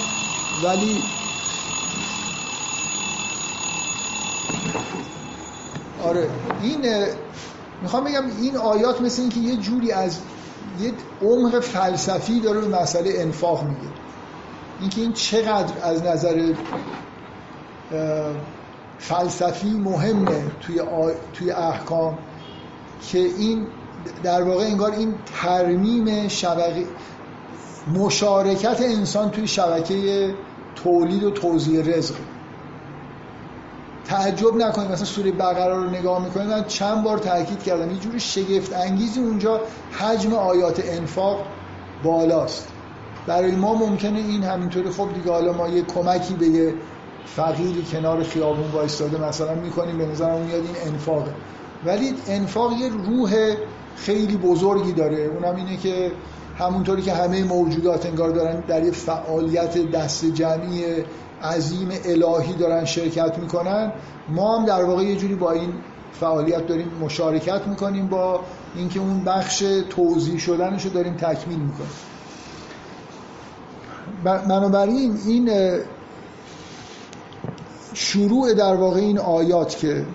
ولی آره این می‌خوام بگم این آیات مثل اینکه یه جوری از یه عمق فلسفی داره به مسئله انفاق میگه. اینکه این چقدر از نظر فلسفی مهمه توی, توی احکام که این در واقع انگار این ترمیم شبکه مشارکت انسان توی شبکه تولید و توزیع رزق. تعجب نکنید. مثلا سوره بقره رو نگاه می‌کنید. من چند بار تاکید کردم. یه جوری شگفت انگیزی اونجا حجم آیات انفاق بالاست. برای ما ممکنه این همینطوری خب دیگه حالا ما یه کمکی به یه فقیری کنار خیابون وایستاده مثلا می‌کنیم. به نظرم میاد این انفاقه. ولی انفاق یه روح خیلی بزرگی داره. اونم اینه که همونطوری که همه موجودات انگار دارن در یه فعالیت دست جمعی عظیم الهی دارن شرکت می‌کنن. ما هم در واقع یه جوری با این فعالیت داریم مشارکت می‌کنیم با اینکه اون بخش توضیح شدنش رو داریم تکمیل می‌کنیم. بنابراین این شروع در واقع این آیات که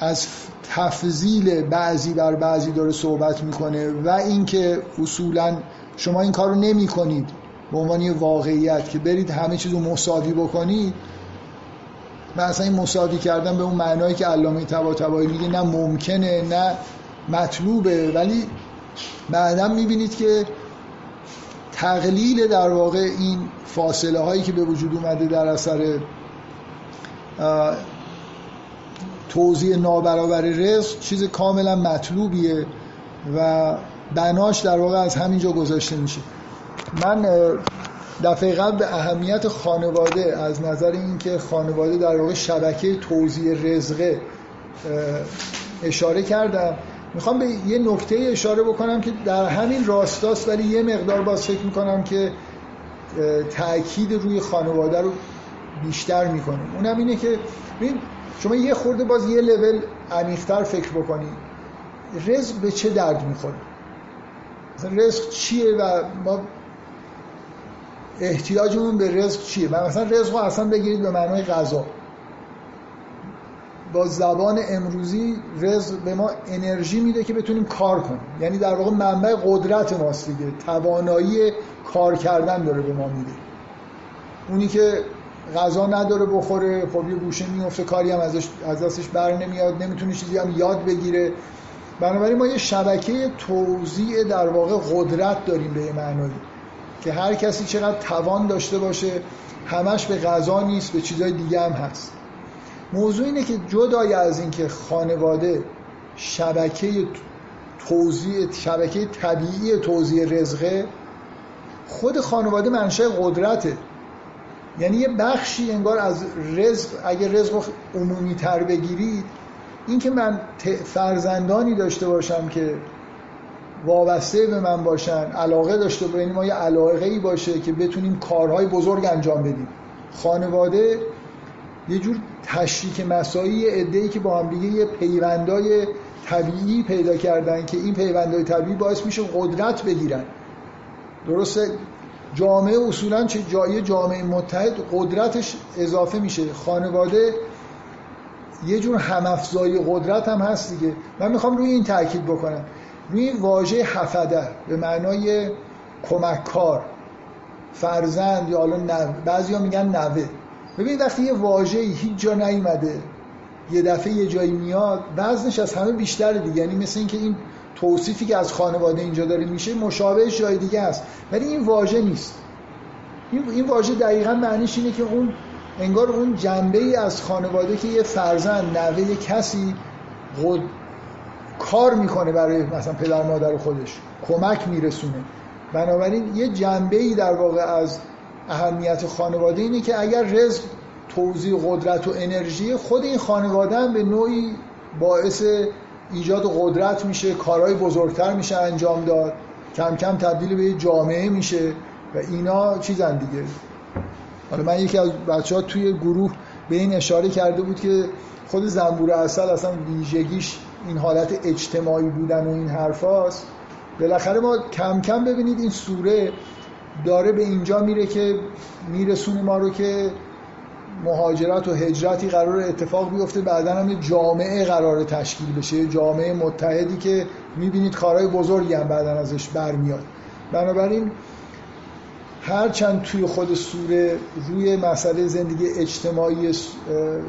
از تفضیل بعضی بر بعضی داره صحبت می‌کنه و اینکه اصولا شما این کار رو نمی کنید به عنوان واقعیت که برید همه چیز رو مساوی بکنید من اصلا این مساوی کردن به اون معنایی که علامه طباطبایی میگه نه ممکنه نه مطلوبه ولی بعدا می‌بینید که تقلیل در واقع این فاصله هایی که به وجود اومده در اثر توضیح نابرابر رزق چیز کاملا مطلوبیه و بناش در واقع از همینجا گذاشته میشه. من دفعه قبل به اهمیت خانواده از نظر اینکه خانواده در واقع شبکه توزیع رزقه اشاره کردم. می‌خوام به یه نکته اشاره بکنم که در همین راستاست ولی یه مقدار باز فکر می‌کنم که تاکید روی خانواده رو بیشتر می‌کنه اونم اینه که شما یه خورده باز یه لول عمیق‌تر فکر بکنید رزق به چه درد می‌خوره؟ رزق چیه و ما احتیاجمون به رزق چیه؟ و مثلا رزق رو اصلا بگیرید به معنای غذا. با زبان امروزی رزق به ما انرژی میده که بتونیم کار کنیم. یعنی در واقع منبع قدرت ماست دیگه. توانایی کار کردن داره به ما میده. اونی که غذا نداره بخوره خب یه گوشه میفته کاری هم ازش از دستش بر نمیاد نمی‌تونه چیزی هم یاد بگیره. بنابراین ما یه شبکه توزیع در واقع قدرت داریم به معنایی. که هر کسی چقدر توان داشته باشه همش به غذا نیست به چیزای دیگه هم هست. موضوع اینه که جدای از اینکه خانواده شبکه توزیع شبکه طبیعی توزیع رزقه خود خانواده منشه قدرته. یعنی یه بخشی انگار از رزق اگه رزق عمومی تر بگیرید اینکه من فرزندانی داشته باشم که وابسته به من باشن علاقه داشته باشیم ما یه علاقه ای باشه که بتونیم کارهای بزرگ انجام بدیم. خانواده یه جور تشریک مسایی ای که با هم دیگه یه پیوندای طبیعی پیدا کردن که این پیوندای طبیعی باعث میشه قدرت بگیرن. درسته؟ جامعه اصولا چه جای جامعه متحد قدرتش اضافه میشه. خانواده یه جور همافزایی قدرت هم هست دیگه. من می‌خوام روی این تاکید بکنم. روی واژه حفده به معنای کمککار فرزند یا حالا نو... بعضی ها میگن نوه. ببینید وقتی یه واژه هیچ جا نیومده یه دفعه یه جایی میاد وزنش از همه بیشتره دیگه. یعنی مثل اینکه این توصیفی که از خانواده اینجا داره میشه مشابه جای دیگه است. ولی این واژه نیست. این این واژه دقیقا معنیش اینه که اون انگار اون جنبه ای از خانواده که یه فرزند نوه کسی. کار می‌کنه برای مثلا پدر مادر خودش. کمک میرسونه. بنابراین یه جنبه ای در واقع از اهمیت خانواده اینه که اگر رزق توضیح قدرت و انرژی خود این خانواده هم به نوعی باعث ایجاد قدرت میشه کارهای بزرگتر میشه انجام داد. کم کم تبدیل به جامعه میشه و اینا چیزن دیگه. حالا من یکی از بچه ها توی گروه به این اشاره کرده بود که خود زنبور اصل اصلا ویژگیش این حالت اجتماعی بودن و این حرفاست. بالاخره ما کم کم ببینید این سوره داره به اینجا میره که میرسونه ما رو که مهاجرت و هجرتی قرار اتفاق بیفته. بعدا هم جامعه قرار تشکیل بشه جامعه متحدی که می‌بینید کارهای بزرگی هم بعدا ازش برمیاد. بنابراین هرچند توی خود سوره روی مسئله زندگی اجتماعی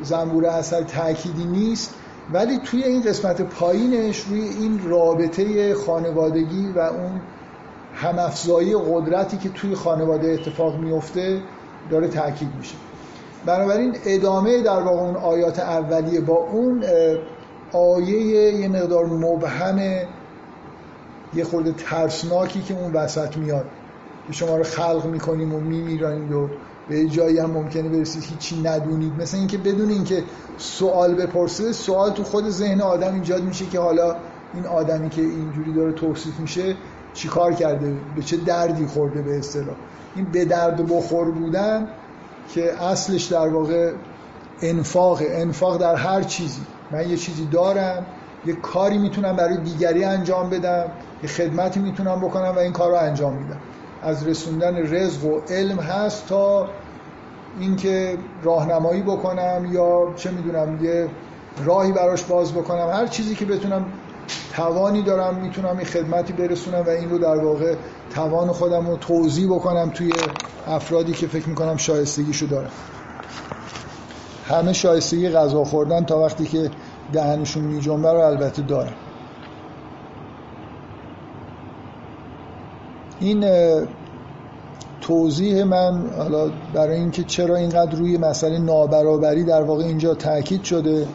زنبور اثر تأکیدی نیست ولی توی این قسمت پایینش روی این رابطه خانوادگی و اون همافزایی قدرتی که توی خانواده اتفاق میفته داره تاکید میشه. بنابراین ادامه در واقع اون آیات اولیه با اون آیه یه مقدار مبهم یه خورده ترسناکی که اون وسط میاد. که شما رو خلق می‌کنیم و میمیرانید و به جایی هم ممکنه برسید هیچی ندونید. مثل اینکه بدون اینکه سوال بپرسه سوال تو خود ذهن آدم ایجاد میشه که حالا این آدمی که اینجوری داره توصیف میشه چیکار کرده؟ به چه دردی خورده به اصطلاح؟ این به درد بخور بودن که اصلش در واقع انفاق انفاق در هر چیزی. من یه چیزی دارم یه کاری می‌تونم برای دیگری انجام بدم یه خدمتی می‌تونم بکنم و این کار رو انجام میدم. از رسوندن رزق و علم هست تا اینکه راهنمایی بکنم یا چه می‌دونم یه راهی براش باز بکنم هر چیزی که بتونم توانی دارم می‌تونم این خدمتی برسونم و این رو در واقع توان خودم رو توضیح بکنم توی افرادی که فکر می‌کنم شایستگیشو دارم همه شایستگی غذا خوردن تا وقتی که دهنشون میجنبه رو البته داره این توضیح من حالا برای اینکه چرا اینقدر روی مسئله نابرابری در واقع اینجا تاکید شده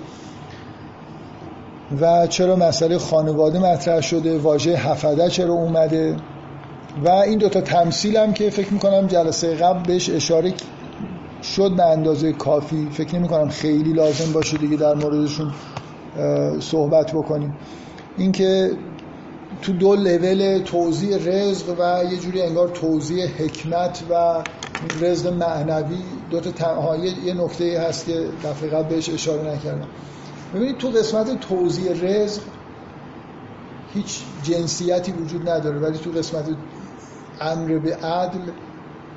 و چرا مسئله خانواده مطرح شده واژه حفده چرا اومده و این دوتا تمثیل هم که فکر می‌کنم جلسه قبل بهش اشاره شد به اندازه کافی. فکر نمی کنم خیلی لازم باشه دیگه در موردشون صحبت بکنیم. اینکه تو دو لول توضیح رزق و یه جوری انگار توضیح حکمت و رزق معنوی دو تا یه نکته هست که دفعه قبل بهش اشاره نکردم. ببینید تو قسمت توضیح رزق هیچ جنسیتی وجود نداره ولی تو قسمت امر به عدل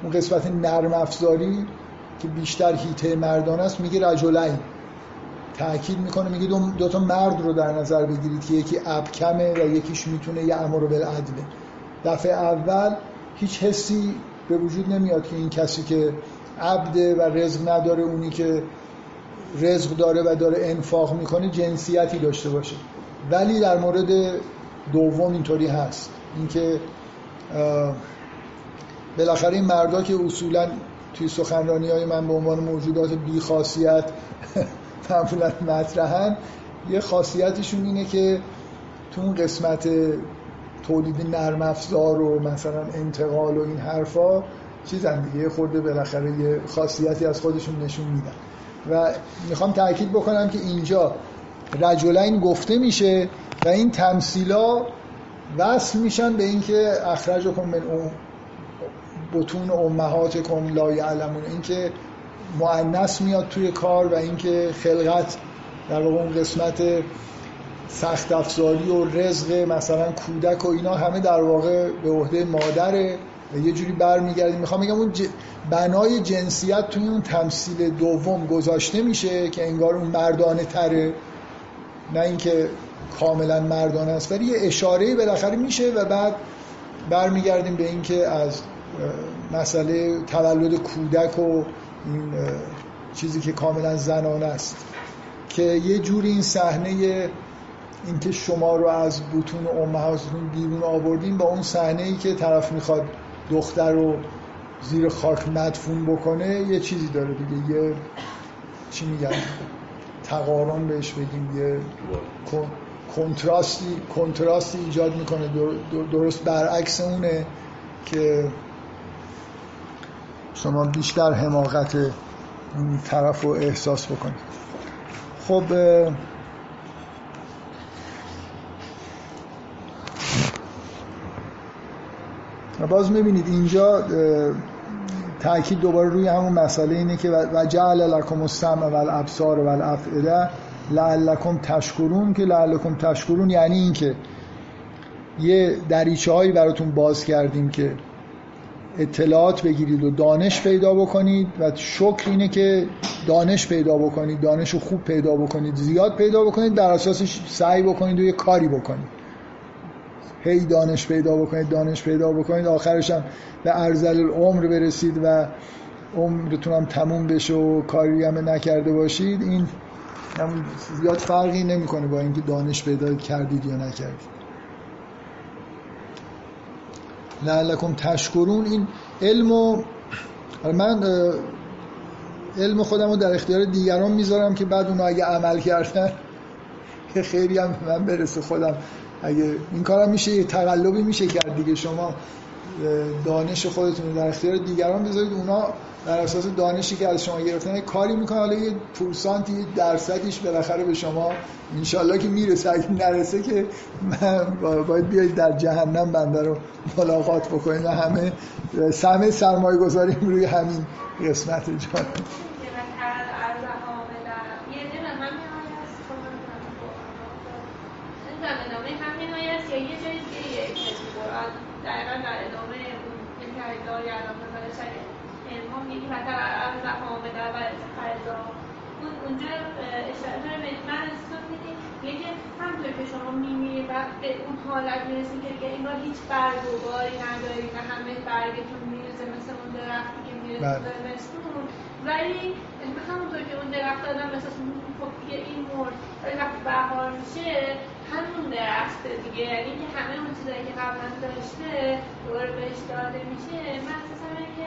اون قسمت نرم افزاری که بیشتر هیته مردان است میگه رجلین تاکید می‌کنه میگه دو, دو تا مرد رو در نظر بگیرید که یکی ابکمه و یکیش می‌تونه یه امر بالعدله. دفعه اول هیچ حسی به وجود نمیاد که این کسی که عبده و رزق نداره اونی که رزق داره و داره انفاق می‌کنه جنسیتی داشته باشه. ولی در مورد دوم اینطوری هست. اینکه بالاخره این مردا که اصولا توی سخنرانی های من به عنوان موجودات بیخاصیت معمولا مطرحن یه خاصیتشون اینه که تو اون قسمت تولید نرم افزار و مثلا انتقال و این حرفا چیزن دیگه. خورده بالاخره یه خاصیتی از خودشون نشون میدن. و می‌خوام تاکید بکنم که اینجا رجلین گفته میشه و این تمثیلا وصل میشن به اینکه اخرجکم من اون بطون امهاتکم لا یعلمون. اینکه مؤنث میاد توی کار و اینکه خلقت در واقع اون قسمت سخت افزاری و رزق مثلا کودک و اینا همه در واقع به عهده مادره و یه جوری برمیگردیم. می‌خوام بگم اون بنای جنسیت توی اون تمثیل دوم گذاشته میشه که انگار اون مردانه تره. نه اینکه کاملا مردانه است ولی یه اشاره بالاخره میشه و بعد برمیگردیم به اینکه از مسئله تولد کودک و این چیزی که کاملا زنانه است. که یه جوری این صحنه اینکه شما رو از بطون امهاتتون بیرون آوردین با اون صحنه ای که طرف می‌خواد دختر رو زیر خاک مدفون بکنه یه چیزی داره دیگه یه چی میگن؟ تقارن بهش بگیم یه کنتراستی کنتراستی ایجاد می‌کنه درست برعکس اونه که شما بیشتر حماقت این طرف رو احساس بکنید. خب باز می‌بینید اینجا تاکید دوباره روی همون مسئله اینه که و جعل لکم السمع و الابصار و الافئده لعلکم تشکرون که لعلکم تشکرون یعنی اینکه یه دریچه هایی براتون باز کردیم که اطلاعات بگیرید و دانش پیدا بکنید و شکر اینه که دانش پیدا بکنید دانش رو خوب پیدا بکنید زیاد پیدا بکنید در اساسش سعی بکنید و یه کاری بکنید. هی دانش پیدا بکنید دانش پیدا بکنید. آخرش هم به ارزل العمر برسید و عمرتون هم تموم بشه و کاری هم نکرده باشید. این زیاد فرقی نمی‌کنه با اینکه دانش پیدا کردید یا نکردید. لعلکم تشکرون. این علم و من علم خودم رو در اختیار دیگران می‌ذارم که بعد اونو اگه عمل کردن که خیلی هم من برسه خودم. اگه این کارم میشه یه تقلبی میشه کرد دیگه. شما دانش خودتون در اختیار دیگران بذارید. اونا بر اساس دانشی که از شما گرفتن کاری می‌کنه حالا یه پورسانت یه درصدیش بالاخره به شما انشالله که می‌رسه. اگه نرسه که باید بیایید در جهنم بنده رو ملاقات بکنید. و همه سمه سرمایه گذاریم روی همین قسمت جان دقیقا در ادامه اون که داری الان علم میگی مثلا از حامد و قضا اون اونجا اشاره داره من احساس میدیم میگه همطور که شما میمیری و به اون حالت می‌رسید که دیگه انگار هیچ برگ و باری ندارید و همه برگتون میرزه مثل اون درختی که میرزه به زمستون ولی همونطور که اون درخت آدم مثلا خب دیگه این مرد ولی وقتی بهار میشه همون درخته دیگه. یعنی که همه اون چیزایی که قبلا داشته دوباره بهش داده میشه من احساسم که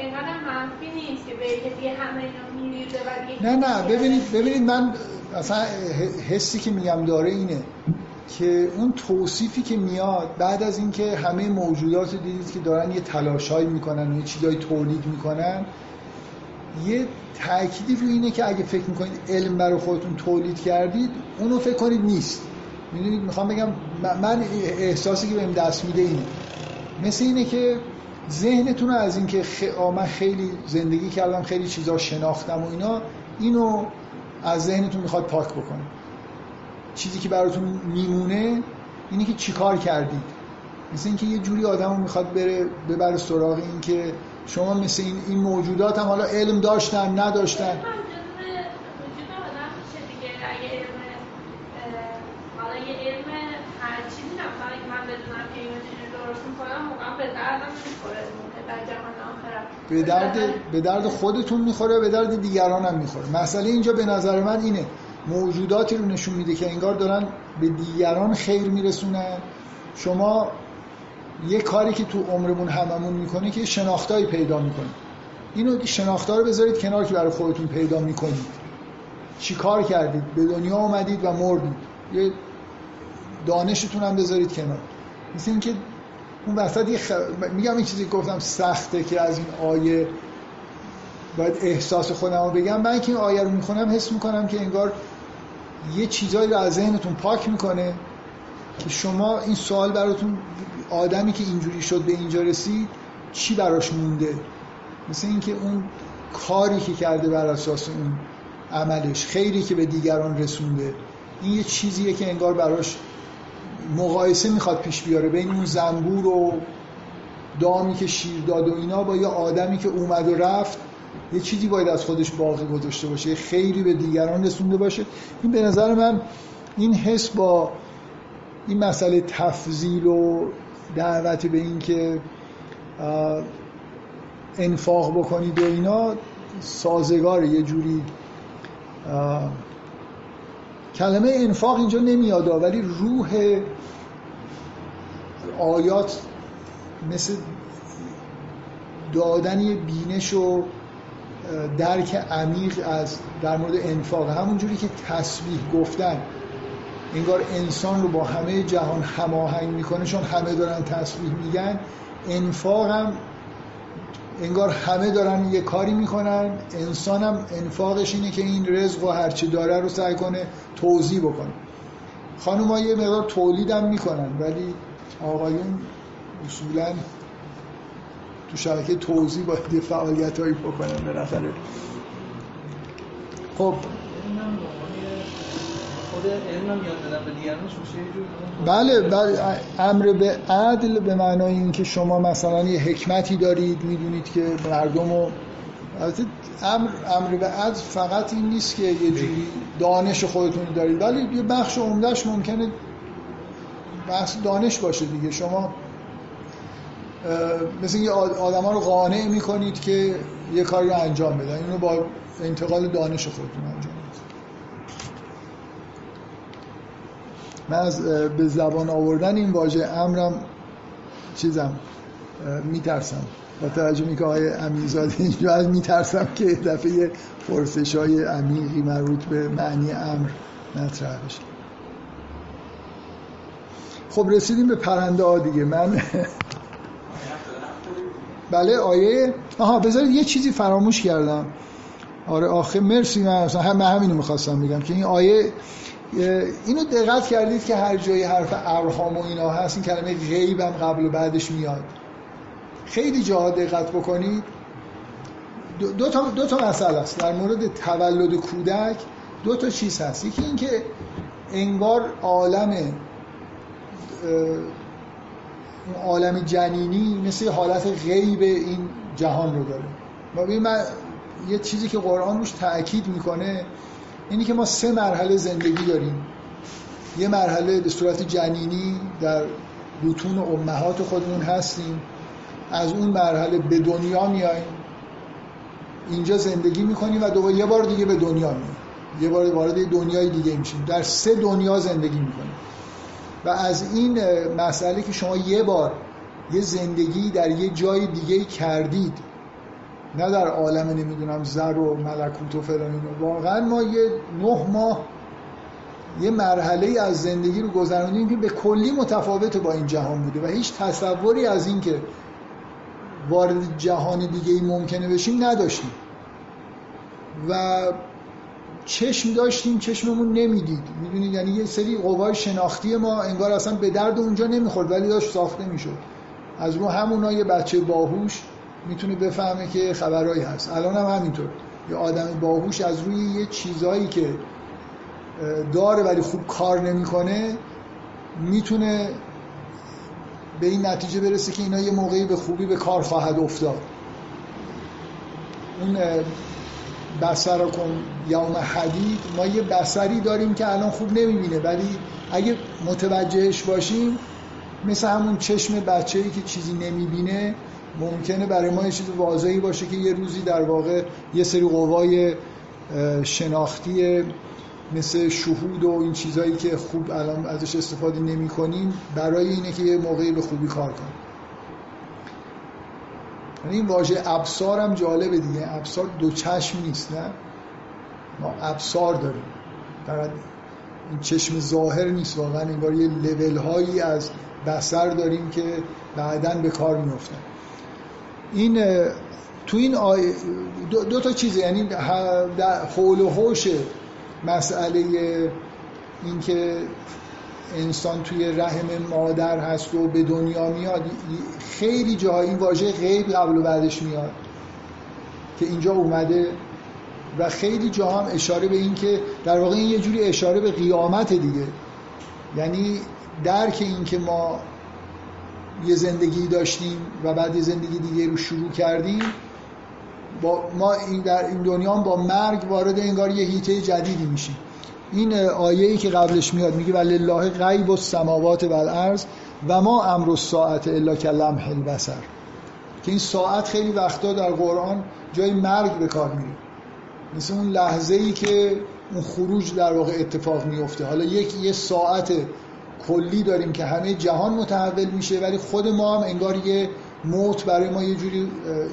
این منفی نیست که به دیگه همه اینا میریزه و دیگه نه نه. ببینید ببینید من اصلا حسی که میگم داره اینه. که اون توصیفی که میاد بعد از اینکه همه موجودات دیدید که دارن یه تلاشایی می‌کنن و یه چیزایی تولید می‌کنن یه تأکیدی روی اینه که اگه فکر می‌کنید علم برای خودتون تولید کردید اونو فکر کنید نیست. می‌دونید؟ می‌خوام بگم من احساسی که بهم دست میده اینه. مثل اینه که ذهنتون رو از اینکه خ... من خیلی زندگی کردم خیلی چیزا شناختم و اینا اینو از ذهنتون می‌خواد پاک بکنه چیزی که براتون میمونه اینه که چیکار کردید. مثل اینکه یه جوری آدمو می‌خواد بره ببره سراغ این که شما مثل این, این موجودات هم حالا علم داشتن نداشتن. به درد به درد خودتون می‌خوره به درد دیگران هم می‌خوره. مسئله اینجا به نظر من اینه. موجوداتی رو نشون میده که انگار دارن به دیگران خیر میرسونن. شما یه کاری که تو عمرمون هممون می‌کنه که شناختایی پیدا می‌کنه اینو شناختا رو بذارید کنار که برای خودتون پیدا می‌کنید. چی کار کردید؟ به دنیا اومدید و مردید. یه دانشتون هم بذارید کنار. مثل اینکه اون وسط یه خ... میگم این چیزی گفتم سخته که از این آیه باید احساس خودم رو بگم. من که این آیه رو می‌خونم حس می‌کنم که انگار یه چیزایی رو از ذهنتون پاک می‌کنه که شما این سوال براتون آدمی که اینجوری شد به اینجا رسید چی براش مونده؟ مثل اینکه اون کاری که کرده بر اساس اون عملش خیری که به دیگران رسونده. این یه چیزیه که انگار براش مقایسه می‌خواد پیش بیاره بین اون زنبور و دامی که شیر داد و اینا با یه آدمی که اومد و رفت. یه چیزی باید از خودش باقی گذاشته باشه یه خیری به دیگران رسونده باشه. این به نظر من این حس با این مسئله تفضیل و دعوتی به این که انفاق بکنید و اینا سازگار یه جوری کلمه انفاق اینجا نمیاد ولی روح آیات مثل دادن بینش و درک عمیق از در مورد انفاق همونجوری که تسبیح گفتن انگار انسان رو با همه جهان هماهنگ می‌کنه چون همه دارن تسبیح میگن. انفاق هم انگار همه دارن یه کاری می‌کنن. انسان هم انفاقش اینه که این رزق و هرچی داره رو سعی کنه توضیح بکنه. خانم ها یه مقدار تولیدم می‌کنن ولی آقایون اصولا تو شبکه توضیح باید فعالیت هایی بکنن بالاخره خب. بله بله. امر به عدل به معنای اینکه شما مثلا یه حکمتی دارید می‌دونید که مردم رو امر, امر به عدل فقط این نیست که یه جوری دانش خودتون دارید ولی یه بخش عمدهش ممکنه بحث دانش باشه دیگه. شما مثل اینکه آدم ها رو قانع می‌کنید که یه کاری رو انجام بدن. اینو با انتقال دانش خودتون انجام من از به زبان آوردن این واژه امرم چیزم میترسم. با توجه می که آقای امیرزاده اینجا از میترسم که دفعه پرسش های عمیقی مربوط به معنی امر مطرح بشه. خب رسیدیم به پرنده ها دیگه. من بله آیه آها بذارید یه چیزی فراموش کردم. آره آخه مرسی من هم من همینو می‌خواستم بگم که این آیه اینو دقت کردید که هر جایی حرف ارهام و اینا هست این کلمه غیب هم قبل و بعدش میاد. خیلی جاها دقت بکنید. دو, تا, دو تا مسئله است. در مورد تولد کودک دو تا چیز هست. یکی اینکه انگار عالم عالم جنینی مثل حالت غیب این جهان رو داره. و من یه چیزی که قرآن روش تاکید می‌کنه اینی که ما سه مرحله زندگی داریم. یه مرحله به صورت جنینی در بطون امهات خودمون هستیم. از اون مرحله به دنیا میایم. اینجا زندگی می‌کنیم و دوباره یه بار دیگه به دنیا میایم. یه بار وارد دنیای دیگه میشیم. در سه دنیا زندگی می‌کنیم. و از این مسئله که شما یه بار یه زندگی در یه جای دیگه کردید نه در عالم نمی‌دونم زر و ملکوت و فلان واقعا ما یه نه ماه یه مرحله از زندگی رو گذروندیم که به کلی متفاوت با این جهان بوده و هیچ تصوری از این که وارد جهان دیگه ای ممکنه بشیم نداشتیم. و چشم داشتیم چشممون نمی‌دید. می‌دونید؟ یعنی یه سری قوای شناختی ما انگار اصلا به درد اونجا نمی‌خورد ولی داشت ساخته می‌شد. از رو همونا یه بچه باهوش می‌تونه بفهمه که خبرهایی هست. الان هم همینطور. یه آدم باهوش از روی یه چیزایی که داره ولی خوب کار نمی‌کنه می‌تونه به این نتیجه برسه که اینا یه موقعی به خوبی به کار خواهد افتاد. اون بسر کن. یوم حدید ما یه بسری داریم که الان خوب نمی‌بینه ولی اگه متوجهش باشیم مثل همون چشم بچه ای که چیزی نمی‌بینه ممکنه برای ما یه چیز واضحی باشه که یه روزی در واقع یه سری قوای شناختی مثل شهود و این چیزهایی که خوب الان ازش استفاده نمی کنیم برای اینه که یه موقعی به خوبی کار کنیم. یعنی این واژه ابصار هم جالبه دیگه ابصار دو چشم نیست نه؟ ما ابصار داریم. فقط این چشم ظاهر نیست واقعا انگار یه لول هایی از بسر داریم که بعدا به کار میفتن این تو این دو, دو تا چیزه. یعنی حول و حوش مسئله اینکه انسان توی رحم مادر هست و به دنیا میاد خیلی جاها این واژه غیب قبل و بعدش میاد که اینجا اومده و خیلی جا هم اشاره به این که در واقع این یه جوری اشاره به قیامت دیگه. یعنی درک این که ما یه زندگی داشتیم و بعد یه زندگی دیگه رو شروع کردیم با ما این در این دنیا با مرگ وارد انگار یه هیته جدیدی میشیم. این آیه ای که قبلش میاد میگه ولله غیب السماوات و الارض و ما امر الساعت الا کلمح البصر. که این ساعت خیلی وقتا در قرآن جای مرگ به کار میره. مثل اون لحظه ای که اون خروج در واقع اتفاق میفته حالا یک یه ساعت کلی داریم که همه جهان متحول میشه ولی خود ما هم انگار یه موت برای ما یه جوری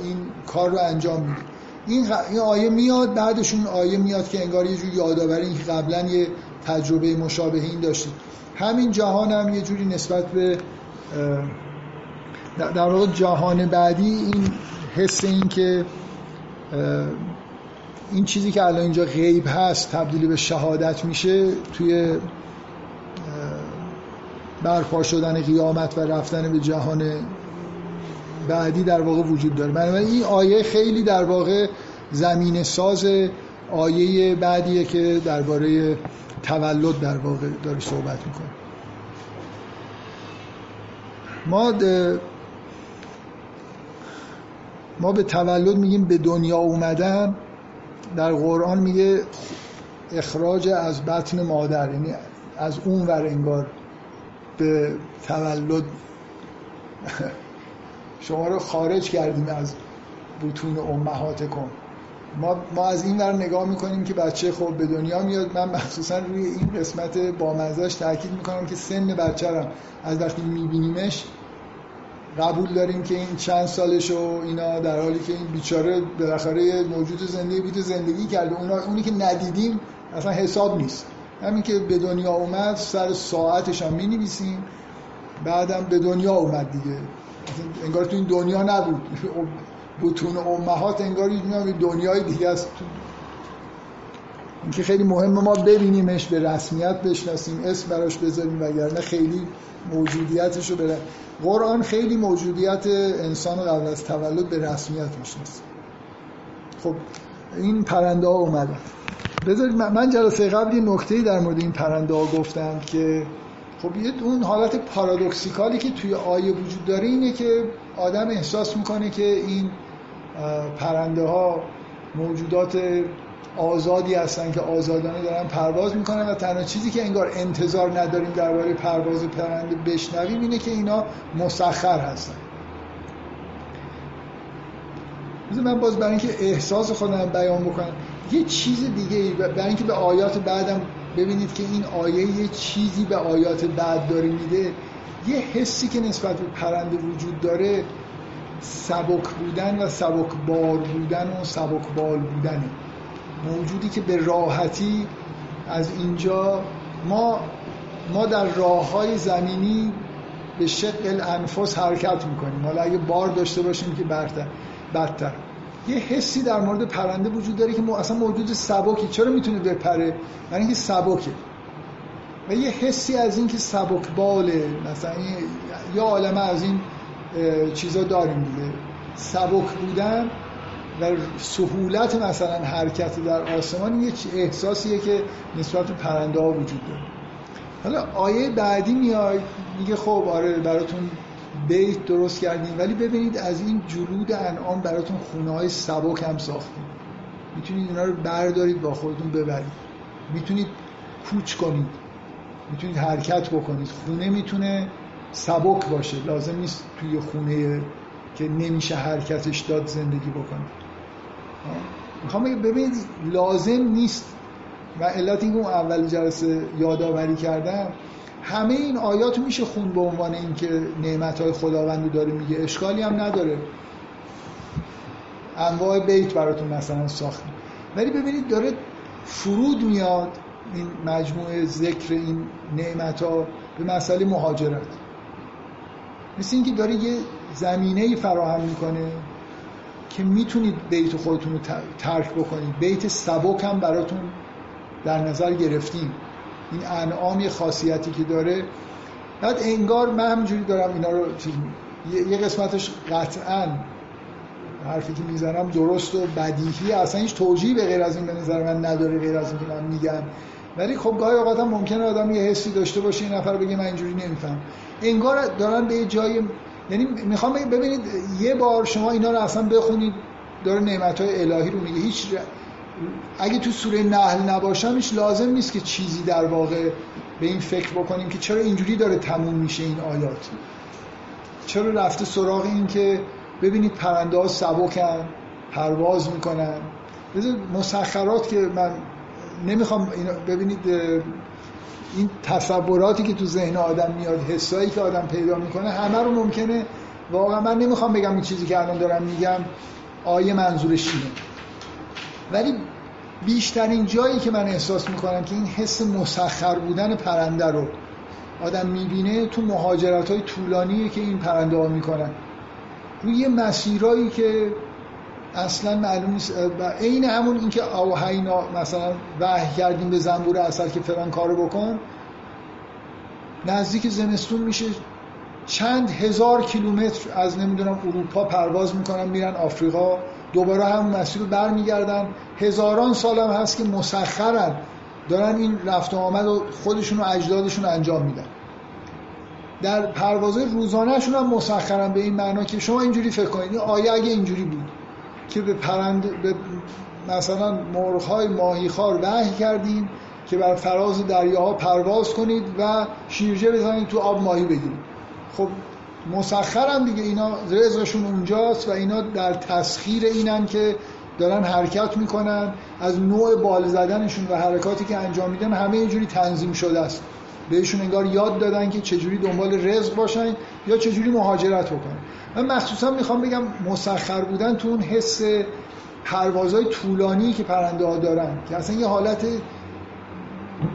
این کار رو انجام میده. این, آیه میاد بعدشون آیه میاد که انگار یه جوری یادآوری این که قبلا یه تجربه مشابه این داشتیم. همین جهان هم یه جوری نسبت به در واقع جهان بعدی این حس این که این چیزی که الان اینجا غیب هست تبدیل به شهادت میشه توی برپا شدن قیامت و رفتن به جهان بعدی در واقع وجود داره. بنابراین این آیه خیلی در واقع زمین ساز آیه بعدیه که درباره تولد در واقع داره صحبت می‌کنه. ما ما به تولد میگیم به دنیا اومدن در قرآن میگه اخراج از بطن مادر یعنی از اون ور انگار به تولد. شما رو خارج کردیم از بطون امهات کن. ما, ما از این ور نگاه می‌کنیم که بچه خوب به دنیا میاد. من مخصوصا روی این قسمت با تاکید می‌کنم که سن بچه از وقتی میبینیمش قبول داریم که این چند سالش و اینا در حالی که این بیچاره بالاخره موجود زندگی بود زندگی کرده. اونا اونی که ندیدیم اصلا حساب نیست. همین که به دنیا اومد سر ساعتش هم می بعدم به دنیا اومد دیگه. انگار تو این دنیا نبود. بتون امهات انگار یه دنیای دیگه است. این که خیلی مهمه ما ببینیمش به رسمیت بشناسیم اسم براش بذاریم وگرنه خیلی موجودیتش رو بره قرآن خیلی موجودیت انسان قبل از تولد به رسمیت می‌شناسه. خب این پرنده ها اومدن بذارید من جلسه قبل یه نکته در مورد این پرنده ها گفتم که خب یه اون حالت پارادوکسیکالی که توی آیه وجود داره اینه که آدم احساس می‌کنه که این پرنده ها موجودات آزادی هستن که آزادانه دارن پرواز می‌کنن و تنها چیزی که انگار انتظار نداریم درباره پرواز پرنده بشنویم اینه که اینا مسخر هستن. من باز برای اینکه احساس خودم بیان بکنم. یه چیز دیگه برای اینکه به آیات بعدم ببینید که این آیه یه چیزی به آیات بعد داره میده یه حسی که نسبت به پرنده وجود داره سبک بودن و سبک بار بودن و سبک بال بودنه. موجودی که به راحتی از اینجا ما ما در راه های زمینی به شق الانفس حرکت می‌کنیم. حالا اگه بار داشته باشیم که برتر بدتر. یه حسی در مورد پرنده وجود داره که اصلا موجود سبکی. چرا می‌تونه بپره؟ برای اینکه سبکه. و یه حسی از اینکه سبک باله مثلا یه عالم از این چیزا داریم دیگه. سبک بودن و سهولت مثلا حرکت در آسمان یه احساسیه که نسبت به پرنده ها وجود داره. حالا آیه بعدی میاد میگه خب آره براتون بیت درست کردیم ولی ببینید از این جلود انعام براتون خونه های سبک هم ساختیم. می‌تونید اینا رو بردارید با خودتون ببرید. می‌تونید کوچ کنید. می‌تونید حرکت بکنید. خونه می‌تونه سبک باشه. لازم نیست توی خونه که نمیشه حرکتش داد زندگی بکنید می‌خوام ببینید لازم نیست. و علت اینکه اون اول جلسه یادآوری کردم همه این آیات میشه خون به عنوان اینکه نعمت های خداوند داره میگه. اشکالی هم نداره. انواع بیت براتون مثلا ساختیم ولی ببینید داره فرود میاد این مجموعه ذکر این نعمت ها به مسئله مهاجرت. مثل اینکه داره یه زمینه فراهم می‌کنه. که می‌تونید بیت خودتون رو ترک بکنید. بیت سبک هم براتون در نظر گرفتیم. این انعام یه خاصیتی که داره. بعد انگار من همینجوری دارم اینا رو چیز یه قسمتش قطعا حرفی که می‌زنم درست و بدیهی اصلا هیچ توجیه به غیر از این به نظر من نداره غیر از این من میگم. ولی خب گاهی اوقات هم ممکنه آدم یه حسی داشته باشه این نفر بگه من اینجوری نمیفهم. انگار دارن به جای یعنی می‌خوام ببینید یه بار شما اینا رو اصلا بخونید داره نعمت های الهی رو میگه. هیچ اگه تو سوره نحل نباشم هیچ لازم نیست که چیزی در واقع به این فکر بکنیم که چرا اینجوری داره تموم میشه این آیات. چرا رفته سراغ این که ببینید پرنده ها سبکن پرواز می‌کنن. مسخرات که من نمی‌خوام ببینید این تصوراتی که تو ذهن آدم میاد حسایی که آدم پیدا می‌کنه همه رو ممکنه. واقعا من نمی‌خوام بگم این چیزی که الان دارم میگم آیه منظورش اینه. ولی بیشترین جایی که من احساس می‌کنم که این حس مسخر بودن پرنده رو آدم می‌بینه تو مهاجرت های طولانیه که این پرنده ها می‌کنن. روی مسیرایی که اصلا معلوم نیست. عین همون اینکه اوهینا مثلا وحی کردیم به زنبور اصل که فلان کارو بکن نزدیک زمستون میشه چند هزار کیلومتر از نمی‌دونم اروپا پرواز می‌کنن میرن آفریقا دوباره همون مسیر برمیگردن. هزاران سال هم هست که مسخرن. دارن این رفت آمد و خودشون و اجدادشون انجام میدن. در پروازهای روزانهشون هم مسخرن به این معنا که شما اینجوری فکر کنید. آیه اگه اینجوری بود که به پرند به مثلا مرغ‌های ماهیخوار وحی کردیم که بر فراز دریاها پرواز کنید و شیرجه بزنید تو آب ماهی بگیرید. خب مسخرن دیگه. اینا رزقشون اونجاست و اینا در تسخیر اینن که دارن حرکت می‌کنن. از نوع بال زدنشون و حرکاتی که انجام میدن همه اینجوری تنظیم شده است. بهشون انگار یاد دادن که چجوری دنبال رزق باشن یا چجوری مهاجرت بکنن. من مخصوصا می‌خوام بگم مسخر بودن تو اون حس پروازهای طولانی که پرنده ها دارن که اصلا یه حالت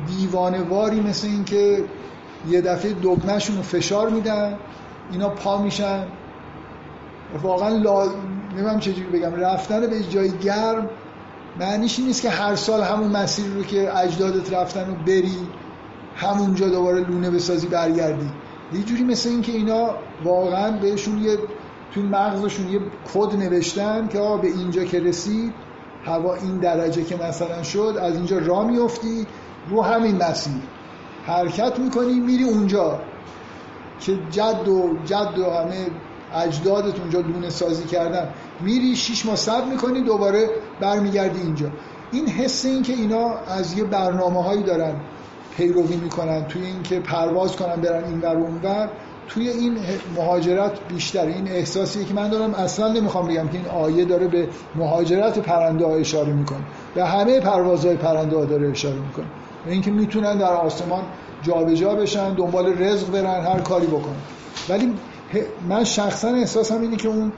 دیوانواری مثل این که یه دفعه دگمهشون رو فشار میدن اینا پا میشن. واقعا لا... نمیم چجوری بگم رفتن به جای گرم معنیش نیست که هر سال همون مسیر رو که اجدادت رفتن رو بری. همونجا دوباره لونه بسازی برگردی. یه جوری مثل این که اینا واقعا بهشون یه تو مغزشون یه کد نوشتن که آقا به اینجا که رسید هوا این درجه که مثلا شد از اینجا را میفتی رو همین مسیر. حرکت می‌کنی میری اونجا. که جد و جد و همه اجدادت اونجا لونه سازی کردن. میری شیش ماه صبر می‌کنی دوباره برمیگردی اینجا. این حس این که اینا از یه برنامه هایی دارن. پیروی می‌کنن توی اینکه پرواز کنن برن این ور اون ور توی این مهاجرت بیشتر. این احساسیه که من دارم اصلا نمی‌خوام بگم که این آیه داره به مهاجرت پرنده ها اشاره می‌کنه. به همه پروازهای پرنده ها داره اشاره می‌کنه. اینکه می‌تونن در آسمان جابجا جا بشن دنبال رزق برن هر کاری بکنن. ولی من شخصا احساسم اینه که اون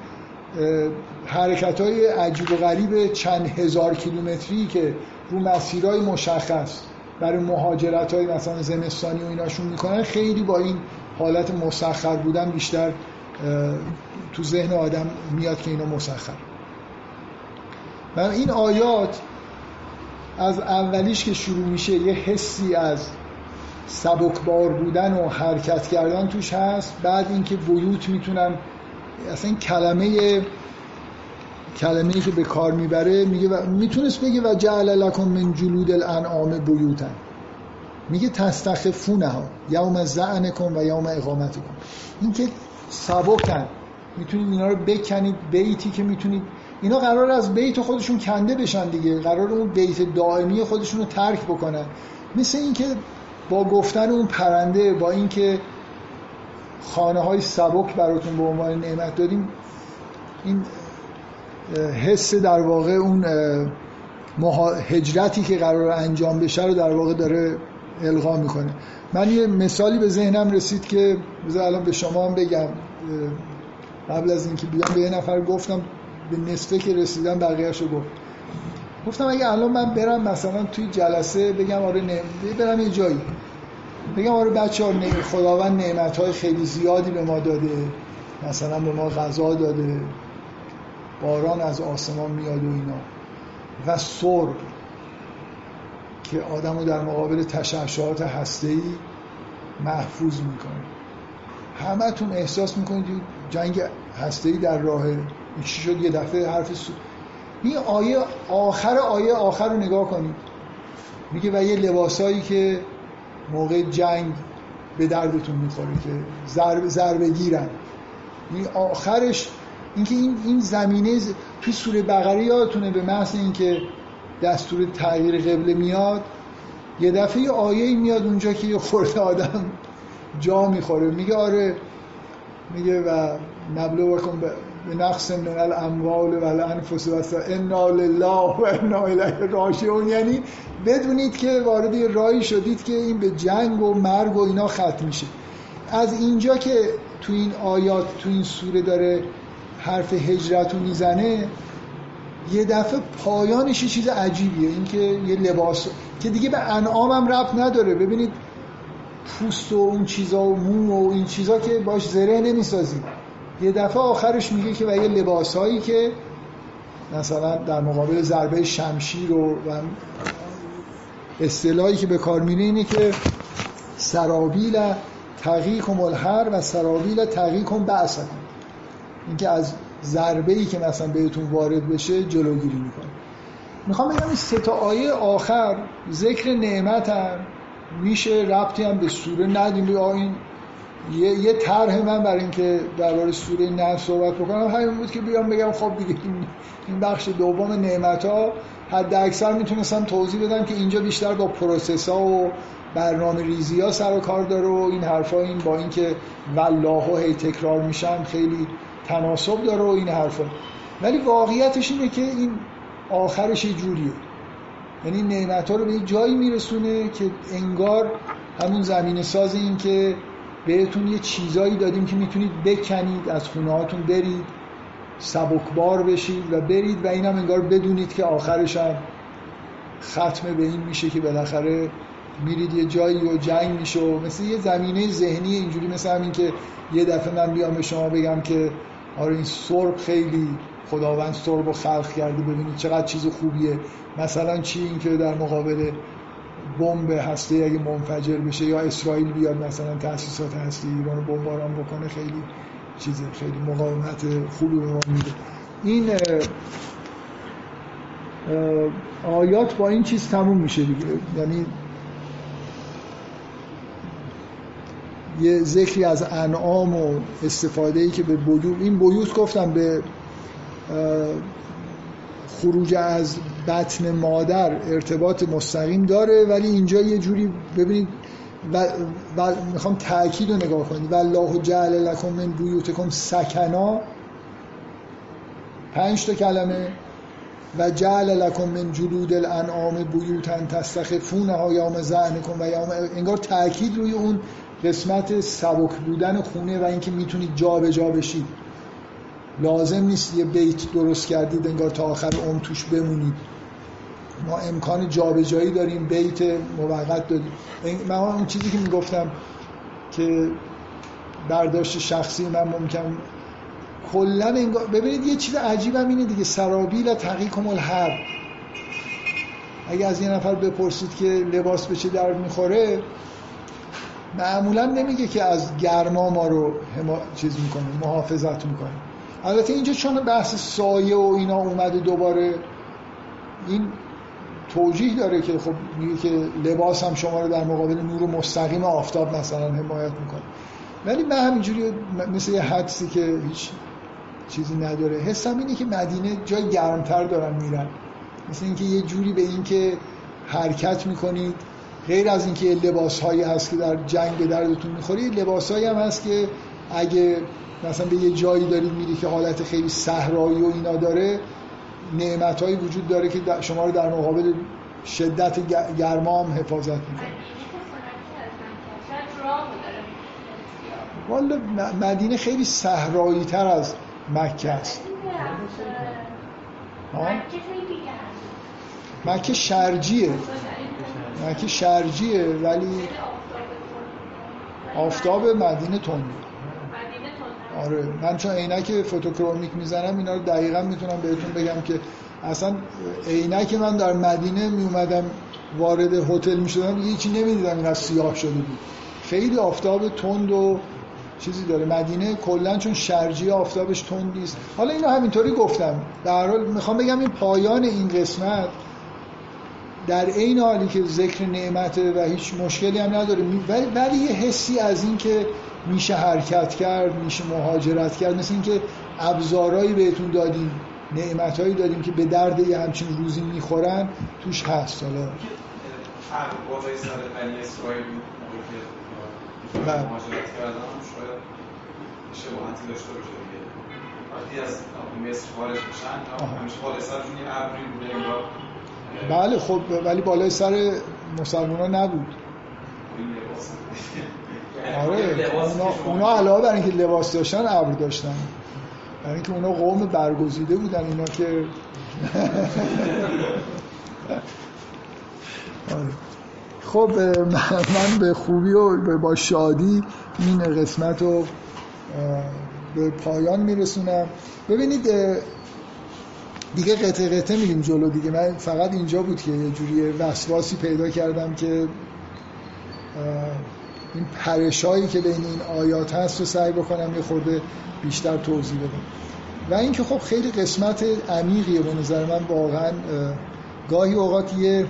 حرکت های عجیب و غریب چند هزار کیلومتری که رو مسیرهای مشخص برای مهاجرت های مثلا زمستانی و ایناشون می‌کنن خیلی با این حالت مسخر بودن بیشتر تو ذهن آدم میاد که اینا مسخر. من این آیات از اولیش که شروع میشه یه حسی از سبکبار بودن و حرکت کردن توش هست. بعد اینکه بیوت می‌تونم اصلا این کلمه کلمه که به کار می‌بره میگه و می‌تونست بگه و جعل لکم من جلود الانعام بیوتن. میگه تستخفونه ها یوم زعنکم و یوم اقامتکم. این که سبکن. می‌تونید اینا رو بکنید بیتی که می‌تونید. اینا قرار از بیت خودشون کنده بشن دیگه. قرار اون بیت دائمی خودشون رو ترک بکنن. مثل اینکه با گفتن اون پرنده با اینکه خانه های سبک براتون به عنوان نعمت دادیم این حس در واقع اون هجرتی که قرار انجام بشه رو در واقع داره القا می‌کنه. من یه مثالی به ذهنم رسید که بذار الان به شما هم بگم. قبل از اینکه بیام به یه نفر گفتم به نصفه که رسیدم بقیهش رو گفت. گفتم اگه الان من برم مثلا توی جلسه بگم آره نه برم یه جایی. بگم آره بچه ها خداوند نعمت های خیلی زیادی به ما داده. مثلا به ما غذا داده. باران از آسمان میاد و اینا. و سرب که آدم رو در مقابل تشعشعات هسته‌ای محفوظ می‌کنه. همتون احساس می‌کنید جنگ هسته‌ای در راه چی شد؟ یه دفعه حرف سو... این آیه آخر آیه آخر رو نگاه کنید. میگه و یه لباسایی که موقع جنگ به دردتون می‌خوره که ضرب ضربه گیرن این آخرش اینکه این این زمینه توی سوره بقره یادتونه به محض اینکه دستور تغییر قبله میاد یه دفعه یه آیه میاد اونجا که یه خورده آدم جا می‌خوره. میگه آره میگه و بکن به نقص من الاموال و الانفس و انا لله و انا یعنی بدونید که وارد یه راهی شدید که این به جنگ و مرگ و اینا ختم میشه. از اینجا که تو این آیات تو این سوره داره حرف هجرت رو می‌زنه یه دفعه پایانش یه چیز عجیبیه اینکه یه لباس که دیگه به انعام هم ربط نداره. ببینید پوست و اون چیزا و مو و این چیزا که باش زره نمی‌سازید یه دفعه آخرش میگه که و یه لباس هایی که مثلا در مقابل ضربه شمشیر و, و اصطلاحی که به کار میره اینه که سرابیل تقیکم الحر و سرابیل تقیکم بعثکم. اینکه از ضربه ای که مثلا بهتون وارد بشه جلوگیری می‌کنه. می‌خوام بگم این سه تا آیه آخر ذکر نعمت هم میشه ربطی هم به سوره ندیم. این یه, یه طرح من برای اینکه درباره سوره نحل صحبت بکنم. همین بود که بیام بگم خب دیگه این بخش دوم نعمت ها حد اکثر می‌تونستم توضیح بدم که اینجا بیشتر با process ها و برنامه ریزی ها سر و کار داره و این حرفا این با اینکه والله هی تکرار میشن خیلی تناسب داره و این حرفا. ولی واقعیتش اینه که این آخرش یه جوریه. یعنی نعمت ها رو به یه جایی میرسونه که انگار همون زمین ساز این که بهتون یه چیزایی دادیم که می‌تونید بکنید از خونه هاتون برید سبکبار بشید و برید و اینم انگار بدونید که آخرش هم ختم به این میشه که بالاخره میرید یه جایی و جنگ میشه و مثل یه زمینه ذهنی اینجوری مثل همین که یه دفعه من بیام به شما بگم که آره این سرب خیلی خداوند سرب رو خلق کرده ببینید چقدر چیز خوبیه. مثلا چی این که در مقابل بمب هسته اگه منفجر بشه یا اسرائیل بیاد مثلا تاسیسات هسته ایران بمباران بکنه خیلی چیز خیلی مقاومت خوبی به ما میده. این آیات با این چیز تموم میشه دیگه. یعنی یه ذکری از انعام و استفاده ای که به بیوت این بیوت گفتم به خروج از بطن مادر ارتباط مستقیم داره ولی اینجا یه جوری ببینید و, و می‌خوام تاکید رو نگاه کنید. والله جعل لکم من بیوتکم سکنا. پنج تا کلمه. و جعل لکم من جلود الانعام بیوتن تستخفون ها یوم زعنکم و یوم انگار تاکید روی اون. قسمت سبک بودن خونه و اینکه می‌تونید جا به جا بشید لازم نیست یه بیت درست کردید انگار تا آخر عمر توش بمونید. ما امکان جابجایی داریم بیت موقت داریم من اون چیزی که می‌گفتم که برداشت شخصی من ممکن کلا انگار ببینید یه چیز عجیبم اینه دیگه سرابیل تقیکم الحر اگه از یه نفر بپرسید که لباس به چه در می‌خوره معمولا نمیگه که از گرما ما رو چیز می‌کنه محافظت می‌کنه. البته اینجا چون بحث سایه و اینا اومده دوباره این توجیه داره که خب میگه که لباس هم شما رو در مقابل نور مستقیم آفتاب مثلا حمایت می‌کنه. ولی من همینجوری مثل یه حدسی که هیچ چیزی نداره. حسم اینه که مدینه جای گرمتر دارن میرن. مثل اینکه یه جوری به اینکه حرکت می‌کنید. غیر از اینکه لباس هایی هست که در جنگ به دردتون می‌خوره لباس هایی هم هست که اگه مثلا به یه جایی دارید میری که حالت خیلی صحرایی و اینا داره نعمت هایی وجود داره که شما رو در مقابل شدت گرما هم حفاظت می‌کنه. والا مدینه خیلی صحرایی تر از مکه است. مکه شرجیه. مکه شرجیه ولی آفتاب مدینه تنده آره من چون عینک فوتوکرومیک می‌زنم اینا رو دقیقا می‌تونم بهتون بگم که اصلا عینک من در مدینه میومدم وارد هتل می‌شدم هیچی نمی‌دیدم این سیاه شده بود. خیلی آفتاب تند و چیزی داره. مدینه کلا چون شرجی آفتابش تند نیست حالا اینو همینطوری گفتم. در حال می‌خوام بگم این پایان این قسمت. در عین حالی که ذکر نعمته و هیچ مشکلی هم نداره ولی, ولی یه حسی از این که میشه حرکت کرد میشه مهاجرت کرد مثل اینکه ابزارهایی بهتون دادیم نعمتهایی دادیم که به درد یه همچین روزی می‌خورن توش هست. حالا شباهتی داشته باشه دیگه وقتی از مصر خارج میشن همیشه بالای سرشون یه ابری بوده انگار بله خب ولی بالای سر مسلمان ها نبود. آره اونا, اونا علاوه بر اینکه لباس داشتن ابر داشتن. برای اینکه اونا قوم برگزیده بودن اینا که آره. خب من به خوبی و با شادی این قسمت رو به پایان میرسونم. ببینید دیگه قطعه قطعه میریم جلو دیگه. من فقط اینجا بود که یه جوری وسواسی پیدا کردم که این پرشایی که بین این آیات هست رو سعی بکنم یه خورده بیشتر توضیح بدم. و اینکه خب خیلی قسمت عمیقیه به نظر من واقعا گاهی اوقات یه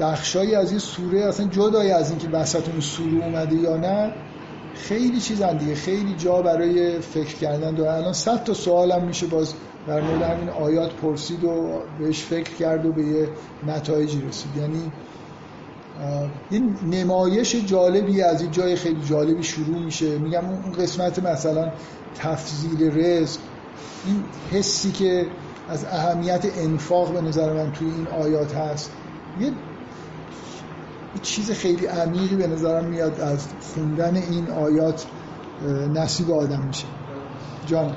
بخشایی از یه سوره اصلا جدای از اینکه وسط اون سوره اومده یا نه خیلی چیزن دیگه خیلی جا برای فکر کردن داره. الان صد تا سوالم میشه باز در مورد همین آیات پرسید و بهش فکر کرد و به یه نتایجی رسید. یعنی این نمایش جالبی از این جای خیلی جالبی شروع میشه. میگم اون قسمت مثلا تفضیل رزق این حسی که از اهمیت انفاق به نظر من توی این آیات هست. یه چیز خیلی عمیقی به نظرم میاد از خوندن این آیات نصیب آدم میشه. جان.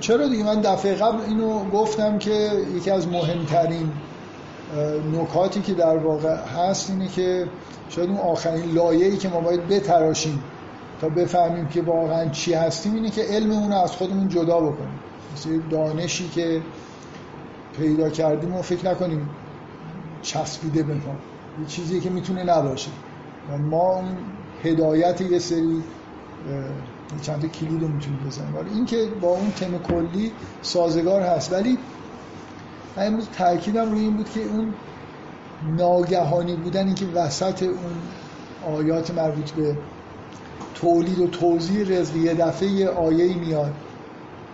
چرا دیگه؟ من دفعه قبل اینو گفتم که یکی از مهمترین نکاتی که در واقع هست اینه که شاید اون آخرین لایه‌ای که ما باید بتراشیم تا بفهمیم که واقعا چی هستیم اینه که علممون رو از خودمون جدا بکنیم. مثل دانشی که پیدا کردیم و فکر نکنیم چسبیده به ما یه چیزی که می‌تونه نباشه. و ما اون هدایت یه سری چند تا کلید رو می‌تونیم بزنیم. ولی این که با اون تم کلی سازگار هست. ولی من امروز تاکیدم روی این بود که اون ناگهانی بودن اینکه وسط اون آیات مربوط به تولید و توضیح رزق یه دفعه یه آیه میاد.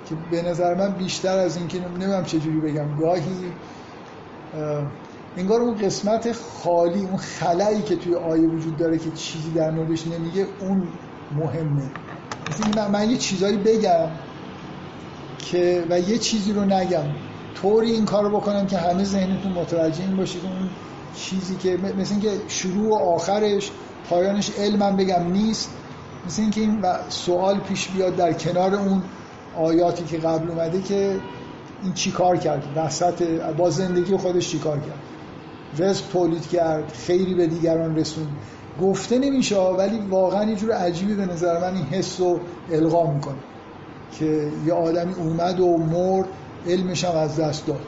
که به نظر من بیشتر از اینکه نمی‌دونم چجوری بگم گاهی انگار اون قسمت خالی اون خلایی که توی آیه وجود داره که چیزی در موردش نمیگه اون مهمه. مثل من, یه چیزایی بگم که و یه چیزی رو نگم. طوری این کار رو بکنم که همه ذهنتون متوجه این باشید اون چیزی که مثل اینکه شروع و آخرش پایانش علمم بگم نیست. مثل اینکه این سوال پیش بیاد در کنار اون آیاتی که قبل اومده که این چی کار کرد؟ وسط با زندگی خودش چی کار کرد؟ رزق تولید کرد خیری به دیگران رسون گفته نمیشه ولی واقعا یه جور عجیبی به نظر من این حس رو القا می‌کنه که یه آدمی اومد و مرد علمش هم از دست داد.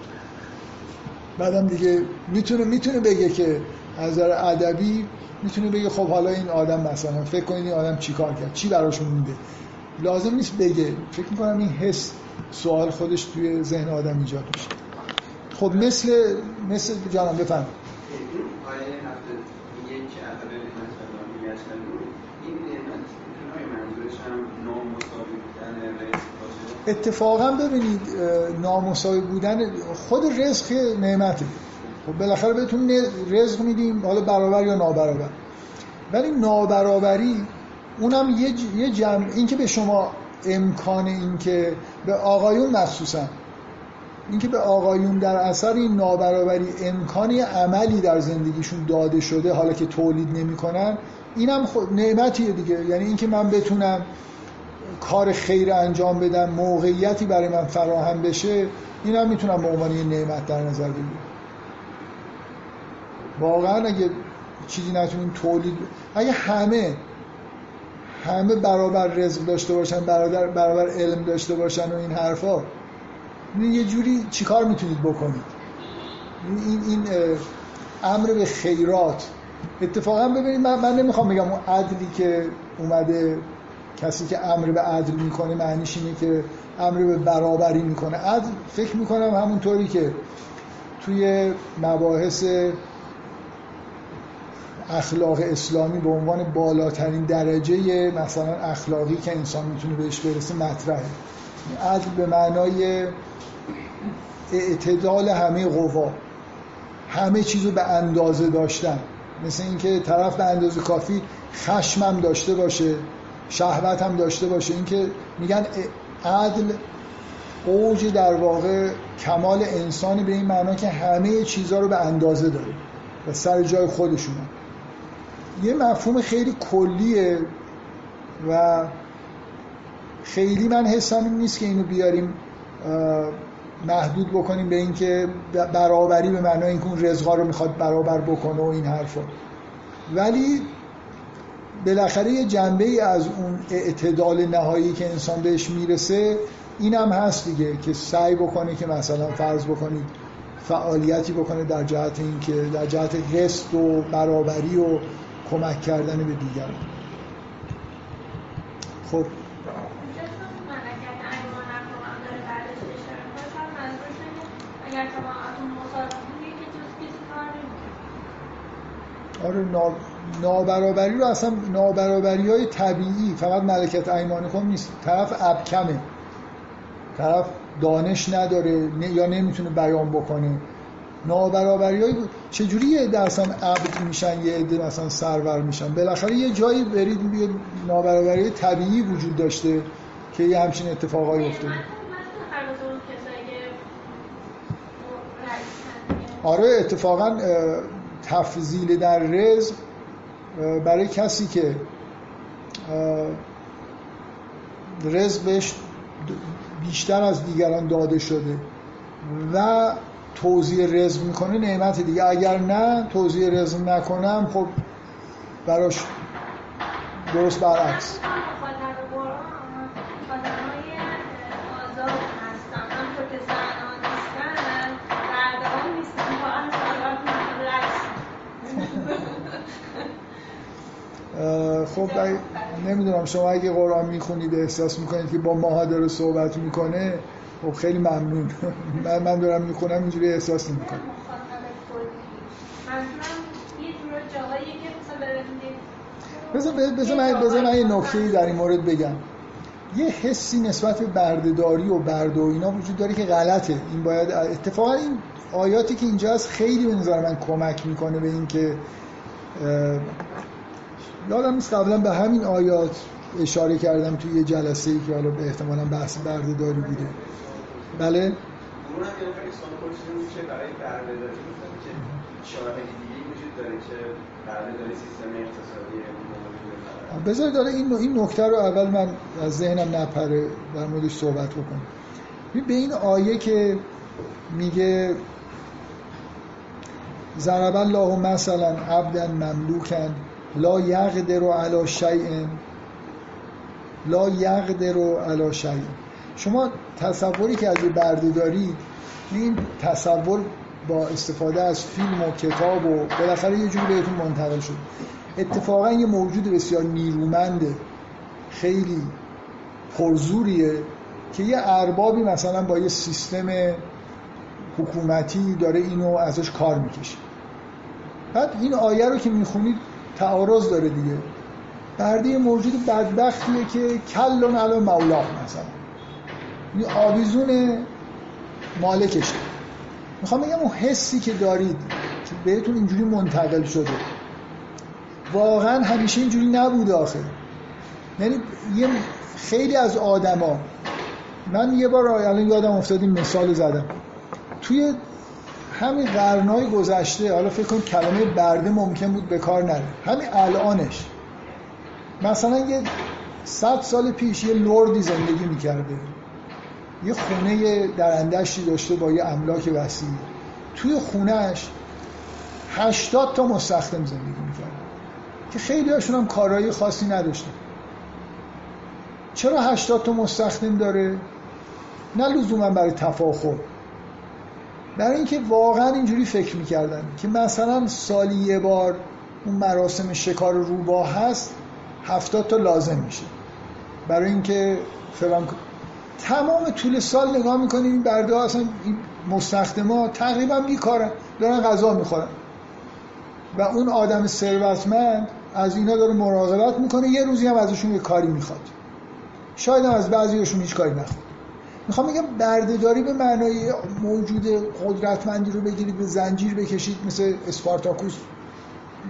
بعدم دیگه می‌تونه می‌تونه بگه که از ادبی می‌تونه بگه خب حالا این آدم مثلا فکر کنید این آدم چیکار کرد؟ چی براش مونده لازم نیست بگه. فکر می‌کنم این حس سوال خودش توی ذهن آدم ایجاد میشه. خب مثل مثل جانم بفهم اتفاقا ببینید نامساوی بودن خود رزق نعمته. خب بالاخره بهتون رزق میدیم حالا برابر یا نابرابر. ولی نابرابری اونم یه, یه جمع این که به شما امکان این که به آقایون مخصوصا اینکه به آقایون در اثر این نابرابری امکانی عملی در زندگیشون داده شده حالا که تولید نمی‌کنن اینم خود نعمتیه دیگه. یعنی اینکه من بتونم کار خیر انجام بدم موقعیتی برای من فراهم بشه اینم می‌تونم به عنوان یه نعمت در نظر بگیرم. واقعا اگه چیزی نتونیم تولید اگه همه همه برابر رزق داشته باشن برابر, برابر علم داشته باشن و این حرفا. یه جوری چیکار می‌تونید بکنید؟ این, این امر به خیرات. اتفاقا ببینید من, من نمی‌خوام بگم اون عدلی که اومده کسی که امر به عدل می‌کنه معنیش اینه که امر به برابری می‌کنه. عدل فکر می‌کنم همونطوری که توی مباحث اخلاق اسلامی به عنوان بالاترین درجه مثلا اخلاقی که انسان می‌تونه بهش برسه مطرحه. عدل به معنای اعتدال همه قوا همه چیزو به اندازه داشتن. مثل اینکه طرف به اندازه کافی خشمم داشته باشه شهوت هم داشته باشه. اینکه میگن عدل اوج در واقع کمال انسانی به این معنا که همه چیزها رو به اندازه داره و سر جای خودشونه. یه مفهوم خیلی کلیه و خیلی من حسم این نیست که اینو بیاریم محدود بکنیم به اینکه برابری به معنای اینکه اون رزقا رو می‌خواد برابر بکنه و این حرفا. ولی بالاخره یه جنبه ای از اون اعتدال نهایی که انسان بهش می‌رسه این هم هست دیگه که سعی بکنه که مثلا فرض بکنید فعالیتی بکنه در جهت اینکه در جهت رست و برابری و کمک کردن به دیگران خب. آره نابرابری رو اصلا نابرابری های طبیعی فقط ملکت ایمانکم نیست. طرف ابکمه. طرف دانش نداره یا نمی‌تونه بیان بکنه. نابرابری های چجوری یه عده اصلا عبد میشن یه عده مثلا سرور میشن؟ بالاخره یه جایی برید بیاد نابرابری طبیعی وجود داشته که یه همچین اتفاقایی افتاده. آره اتفاقا تفضیل در رزق برای کسی که رزق بهش بیشتر از دیگران داده شده و توضیح رزق می‌کنه نعمت دیگه. اگر نه توضیح رزق نکنم خب براش درست برعکس. خب نمی‌دونم شما اگه قرآن می‌خونید احساس می‌کنید که با ماها داره صحبت می‌کنه خب خیلی ممنون. من, من دارم می‌خونم اینجوری احساس نمی‌کنم. بذار من بذار من یه نکته در این مورد بگم. یه حسی نسبت به بردهداری و برده و اینا وجود داره که غلطه. این باید اتفاقا این آیاتی که اینجا هست خیلی به نظر من کمک می‌کنه به اینکه یادم نیست قبلا به همین آیات اشاره کردم توی یه جلسه ای که حالا به احتمالا بحث بردهداری بوده. بله؟ بذار داره این این نکته رو اول من از ذهنم نپره در موردش صحبت بکنم به این آیه که میگه ضرب الله مثلا عبدا مملوکا لا یقدر علی شیء لا یقدر علی شیء. شما تصوری که از برده دارید این تصور با استفاده از فیلم و کتاب و بالاخره یه جوری بهتون منتقل شد. اتفاقا یه موجود بسیار نیرومنده خیلی پرزوریه که یه اربابی مثلا با یه سیستم حکومتی داره اینو ازش کار می‌کشه. بعد این آیه رو که می‌خونید تعارض داره دیگه. برده موجود بدبختیه که کلون علی مولاه مثلا. این آویزون مالکشه. می‌خوام بگم اون حسی که دارید که بهتون اینجوری منتقل شده. واقعا همیشه اینجوری نبوده آخه. یعنی یه خیلی از آدما من یه بار الان یادم افتاد این مثال زدم. توی همین قرنهای گذشته حالا فکر کن کلمه برده ممکن بود به کار نره. همین الانش. مثلا یه صد سال پیش یه لوردی زندگی می‌کرده. یه خونه درندشتی داشته با یه املاک وسیع. توی خونهش هشتاد تا مستخدم زندگی می‌کرده که خیلی هاشون هم کارهای خاصی نداشتن. چرا هشتاد تا مستخدم داره؟ نه لزوما برای تفاخر. برای اینکه واقعا اینجوری فکر می‌کردن که مثلا سالی یه بار اون مراسم شکار روباه هست هفتاد تا لازم میشه. برای اینکه فلان تمام طول سال نگاه می‌کنیم این برده ها اصلا این مستخدما تقریبا بیکارن دارن غذا می‌خورن. و اون آدم ثروتمند از اینا داره مراقبت می‌کنه یه روزی هم ازشون یه کاری می‌خواد. شاید هم از بعضیشون هیچ کاری نخواد. می‌خوام بگم بردهداری به معنای موجود قدرتمندی رو بگیرید به زنجیر بکشید مثل اسپارتاکوس.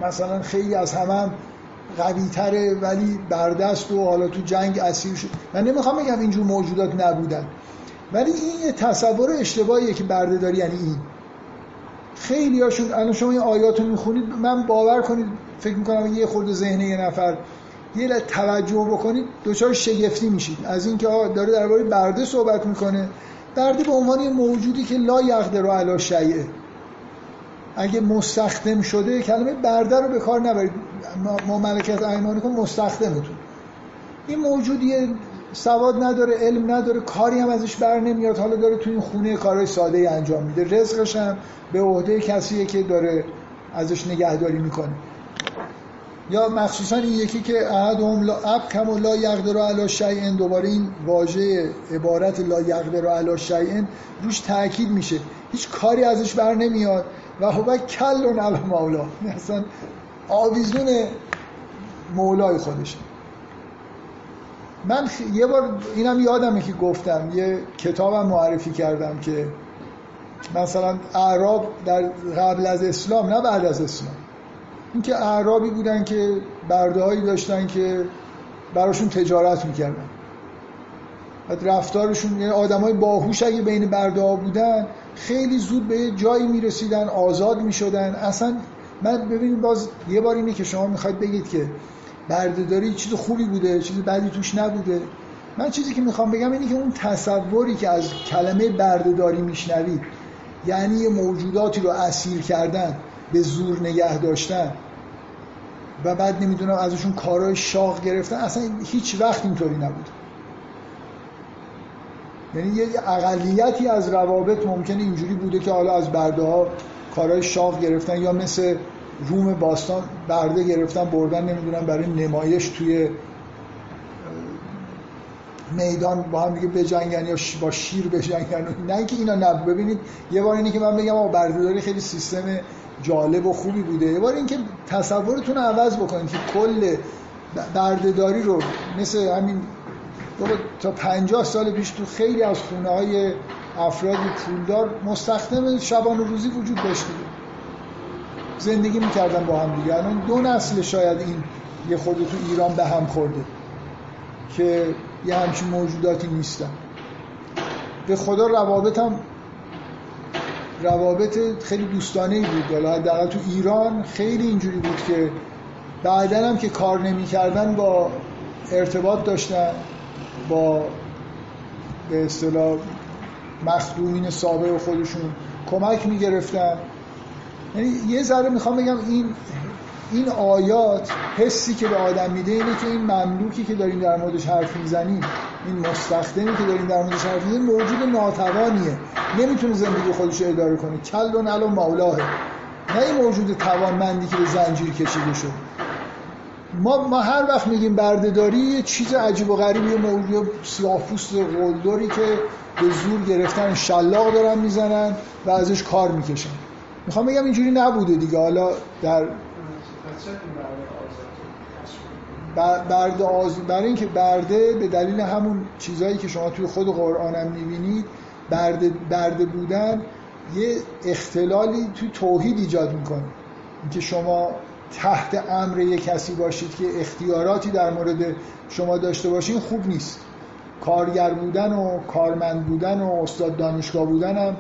مثلا خیلی از همه هم قوی تره ولی بردست و حالا تو جنگ اسیر شد. من نمی‌خوام بگم اینجور موجودات نبودن. ولی این یه تصور اشتباهیه که بردهداری یعنی این. خیلی هاشون الان شما این آیات رو می‌خونید من باور کنید فکر می‌کنم یه خورده ذهن یه نفر یه توجه بکنید دچار شگفتی میشید. از اینکه داره درباره برده صحبت می‌کنه. برده به عنوان موجودی که لا رو علا شیعه اگه مستخدم شده کلمه برده رو به کار نبرید. ما ملکت ایمانکم مستخدمتون این موجودی سواد نداره علم نداره کاری هم ازش بر نمیاد. حالا داره تو این خونه کارهای ساده انجام میده. رزقش هم به عهده کسیه که داره ازش نگهداری می‌کنه. یا مخصوصا این یکی که احدهم لا اب کم لا یقدر علی شیء. دوباره این واژه عبارت لا یقدر علی شیء روش تاکید میشه. هیچ کاری ازش بر نمیاد. و هو کل علی مولا. اصلا آویزون مولای خودشه من یه بار اینم یادمه که گفتم یه کتابم معرفی کردم که مثلا اعراب در قبل از اسلام نه بعد از اسلام. اینکه اعرابی بودن که برده هایی داشتن که براشون تجارت می‌کردن. رفتارشون یعنی آدم های باهوش اگه بین برده ها بودن خیلی زود به جایی می‌رسیدن آزاد می‌شدن. اصلا من ببینید باز یه بار اینه که شما می‌خواید بگید که بردهداری چیز خوبی بوده چیز بدی توش نبوده. من چیزی که می‌خوام بگم اینه که اون تصوری که از کلمه بردهداری میشنوید یعنی یه موجوداتی رو اسیر کردن به زور نگه داشتن و بعد نمی‌دونم ازشون کارهای شاق گرفتن اصلا هیچ وقت اینطوری نبود. یعنی یه اقلیتی از روابط ممکنه اینجوری بوده که حالا از برده ها کارهای گرفتن یا مثل روم باستان برده گرفتن بردن نمی‌دونم برای نمایش توی میدان با هم دیگه بجنگن یا با شیر بجنگن. نه اینکه اینا نبود ببینید یه بار اینه که من بگم آقا بردهداری خیلی سیستم جالب و خوبی بوده. یه بار اینکه تصورتون رو عوض بکنید که کل بردهداری رو مثل همین تا پنجاه سال پیش تو خیلی از خونه های افراد پولدار مستخدم شبان روزی وجود داشته زندگی می‌کردن با هم دیگه. الان دو نسل شاید این یه خود تو ایران به هم خورده که یه همچین موجوداتی نیستن. به خدا روابط هم روابط خیلی دوستانه بود. حالا حداقل تو ایران خیلی اینجوری بود که بعدا هم که کار نمی‌کردن با ارتباط داشتن. با به اصطلاح مخدومین سابق خودشون کمک می‌گرفتن. یعنی یه ذره می‌خوام بگم این این آیات حسی که به آدم میده اینه که این مملوکی که داریم در موردش حرف می‌زنیم این مستخدمی که داریم در موردش حرف می‌زنیم موجود ناتوانیه. نمی‌تونه زندگی خودش رو اداره کنه. کل و نل و مولاه نه این موجود توانمندی که به زنجیر کشیده شد. ما, ما هر وقت میگیم بردهداری یه چیز عجیب و غریب یه موجود قلدری که به زور گرفتن شلاق دارن می‌زنن و ازش کار می‌کشن. می‌خوام بگم اینجوری نبوده دیگه. حالا در برده آز... برای اینکه برده به دلیل همون چیزهایی که شما توی خود قرآن هم می‌بینید برده, برده بودن یه اختلالی توی توحید ایجاد می‌کنه. اینکه شما تحت امر یه کسی باشید که اختیاراتی در مورد شما داشته باشین خوب نیست. کارگر بودن و کارمند بودن و استاد دانشگاه بودن هم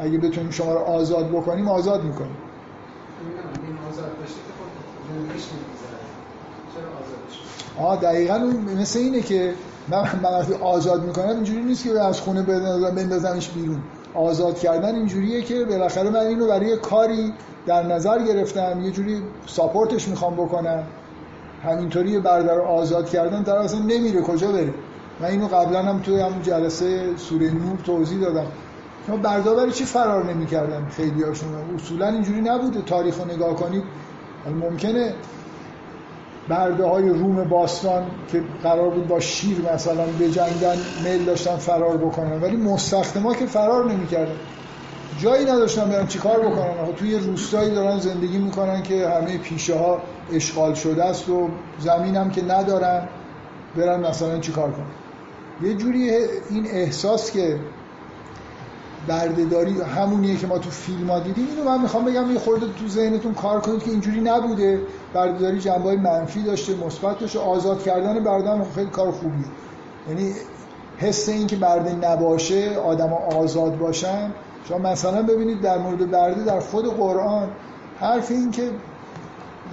اگه بتونیم شما رو آزاد بکنیم آزاد می‌کنیم. آه دقیقا مثل اینه که من من آزاد می‌کنم اینجوری نیست که از خونه بندازمش بیرون. آزاد کردن اینجوریه که بالاخره من اینو برای کاری در نظر گرفتم یه جوری ساپورتش می‌خوام بکنم. همینطوری بردر آزاد کردن در اصلا نمیره کجا بره. من اینو قبلا هم توی همون جلسه سوره نور توضیح دادم. شما بردابر چی فرار نمی‌کردن خیلی هاشون اصولا اینجوری نبوده. تاریخ رو نگاه کنید ممکنه برده های روم باستان که قرار بود با شیر مثلا بجنگن میل داشتن فرار بکنن. ولی مستخدما که فرار نمی‌کردن. جایی نداشتن برن چیکار بکنن. توی روستایی دارن زندگی می‌کنن که همه پیشه ها اشغال شده است و زمین هم که ندارن برن مثلا چیکار کنن. یه جوری این احساس که بردهداری همونیه که ما تو فیلم ها دیدیم. اینو من می‌خوام بگم یه خورده تو ذهنتون کار کنید که اینجوری نبوده. بردهداری جنبه منفی داشته مثبت داشته. آزاد کردن برده خیلی کار خوبیه. یعنی حس این که برده نباشه آدم آزاد باشن. شما مثلا ببینید در مورد برده در خود قرآن حرف این که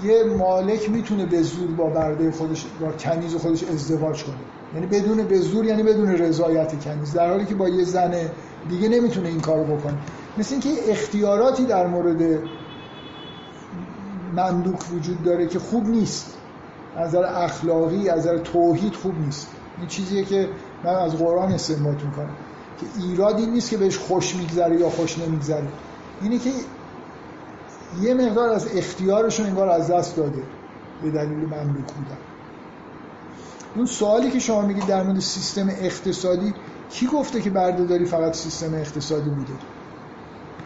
یه مالک می‌تونه به زور با برده خودش با کنیز خودش ازدواج کنه. یعنی بدون به زور یعنی بدون رضایت کنیز. در حالی که با یه زن دیگه نمی‌تونه این کارو بکنه. مثل اینکه اختیاراتی در مورد مملوک وجود داره که خوب نیست. از نظر اخلاقی از نظر توحید خوب نیست. این چیزیه که من از قرآن استنباط می‌کنم. که ایرادی نیست که بهش خوش میگذره یا خوش نمیگذره. اینه که یه مقدار از اختیارشون انگار از دست داده به دلیل مملوک بودن. اون سوالی که شما میگید در مورد سیستم اقتصادی کی گفته که بردهداری فقط سیستم اقتصادی بوده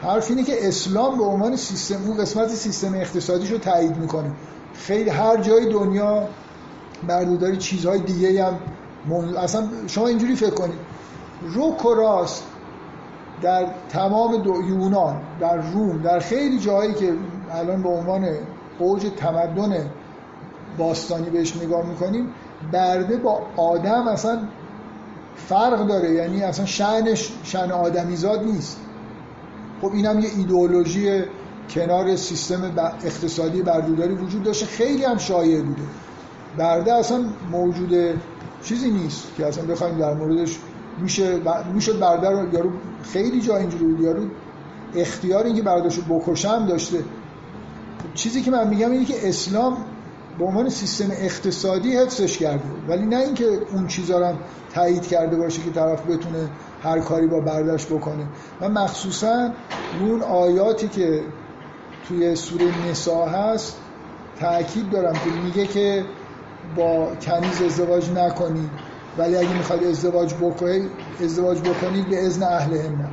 حرف اینه که اسلام به عنوان سیستم اون قسمت سیستم اقتصادیش رو تایید می‌کنه. خیلی هر جای دنیا بردهداری چیزهای دیگه هم اصلا شما اینجوری فکر کنید. روک و راست در تمام دو یونان در روم در خیلی جایی که الان به عنوان اوج تمدن باستانی بهش نگاه می‌کنیم برده با آدم اصلا فرق داره یعنی اصلا شعنش شن آدمیزاد نیست. خب اینم یه ایدئولوژی کنار سیستم اقتصادی بردهداری وجود داشته خیلی هم شایع بوده. برده اصلا موجود چیزی نیست که اصلا بخوایم در موردش میشه میشه برده رو یارو خیلی جا اینجوری بود یارو اختیار اینکه برداشت بکشم داشته. چیزی که من میگم اینه که اسلام به عنوان سیستم اقتصادی حفظش کرده. ولی نه اینکه اون چیزا رو تایید کرده باشه که طرف بتونه هر کاری با برداشت بکنه. و مخصوصا اون آیاتی که توی سوره نسا هست تاکید دارم که میگه که با کنیز ازدواج نکنید ولی اگه می‌خواید ازدواج بکنید ازدواج بکنید به اذن اهل هم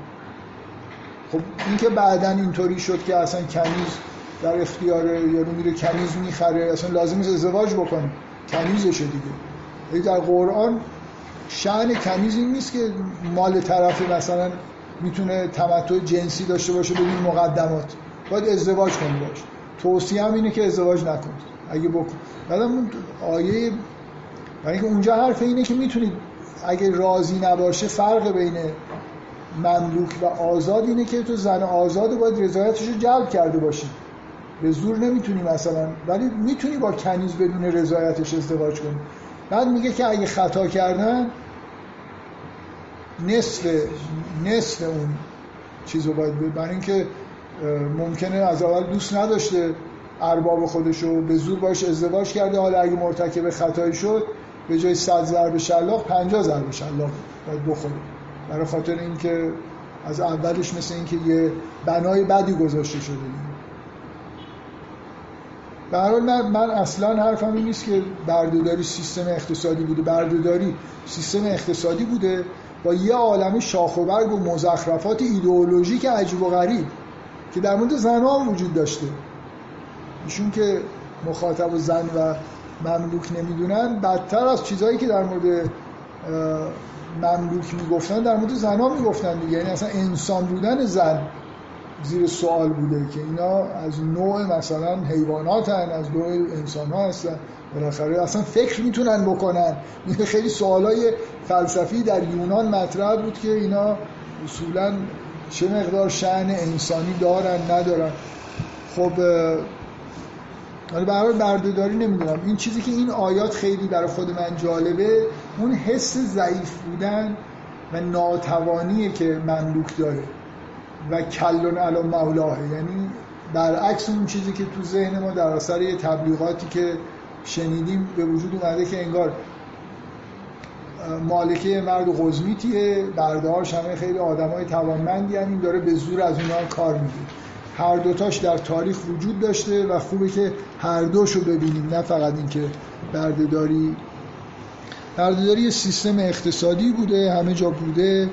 خب این که بعدا اینطوری شد که اصلا کنیز در اختیار یارو میره کنیز می‌خره اصلا لازم نیست ازدواج بکنه. کنیزشه دیگه. در قرآن شعن کنیز این نیست که مال طرف مثلا می‌تونه تمتع جنسی داشته باشه بدون مقدمات. باید ازدواج کنی باشه توصیه هم اینه که ازدواج نکنید اگه بکن. بعد اون آیه برای اونجا حرف اینه که می‌تونید اگه راضی نباشه فرق بین مملوک و آزاد اینه که تو زن آزاد باید رضایتش رو جلب کرده باشی. به زور نمی‌تونی مثلا ولی می‌تونی با کنیز بدون رضایتش ازدواج کنی. بعد میگه که اگه خطا کردن نصف نصف اون چیز رو باید برای اینکه ممکنه از اول دوست نداشته ارباب خودش رو به زور باش ازدواج کرده. حالا اگه مرتکب خطایی شد به جای صد ضرب شلاق 50 ضرب شلاق باید بخوره. برای خاطر اینکه از اولش مثل اینکه یه بنای بدی گذاشته شده. به من, من اصلا حرفم این نیست که بردهداری سیستم اقتصادی بوده. بردهداری سیستم اقتصادی بوده. با یه عالم شاخ و برگ و مزخرفات ایدئولوژیک عجیب و غریب که در مورد زنها هم وجود داشته. ایشون که مخاطب و زن و مملوک نمی‌دونن بدتر از چیزهایی که در مورد مملوک می‌گفتن در مورد زنها می‌گفتن دیگه. یعنی اصلا انسان بودن زن زیر سوال بوده که اینا از نوع مثلا حیوانات هن از نوع انسان ها هستن. بالاخره اصلا فکر می‌تونن بکنن. خیلی سوالای فلسفی در یونان مطرح بود که اینا اصولا چه مقدار شعن انسانی دارن ندارن. خب حالا برای بردهداری نمی‌دونم. این چیزی که این آیات خیلی برای خود من جالبه اون حس ضعیف بودن و ناتوانیه که مملوک داره. و کلون علا مولاه یعنی برعکس اون چیزی که تو ذهن ما در اثر یه تبلیغاتی که شنیدیم به وجود اومده که انگار مالکه مرد قزمیتیه بردهاش همه خیلی آدم های توانمندی این داره به زور از اونها کار میده هر دوتاش در تاریخ وجود داشته و خوبه که هر دوشو ببینیم نه فقط اینکه بردهداری. بردهداری یه سیستم اقتصادی بوده همه جا بوده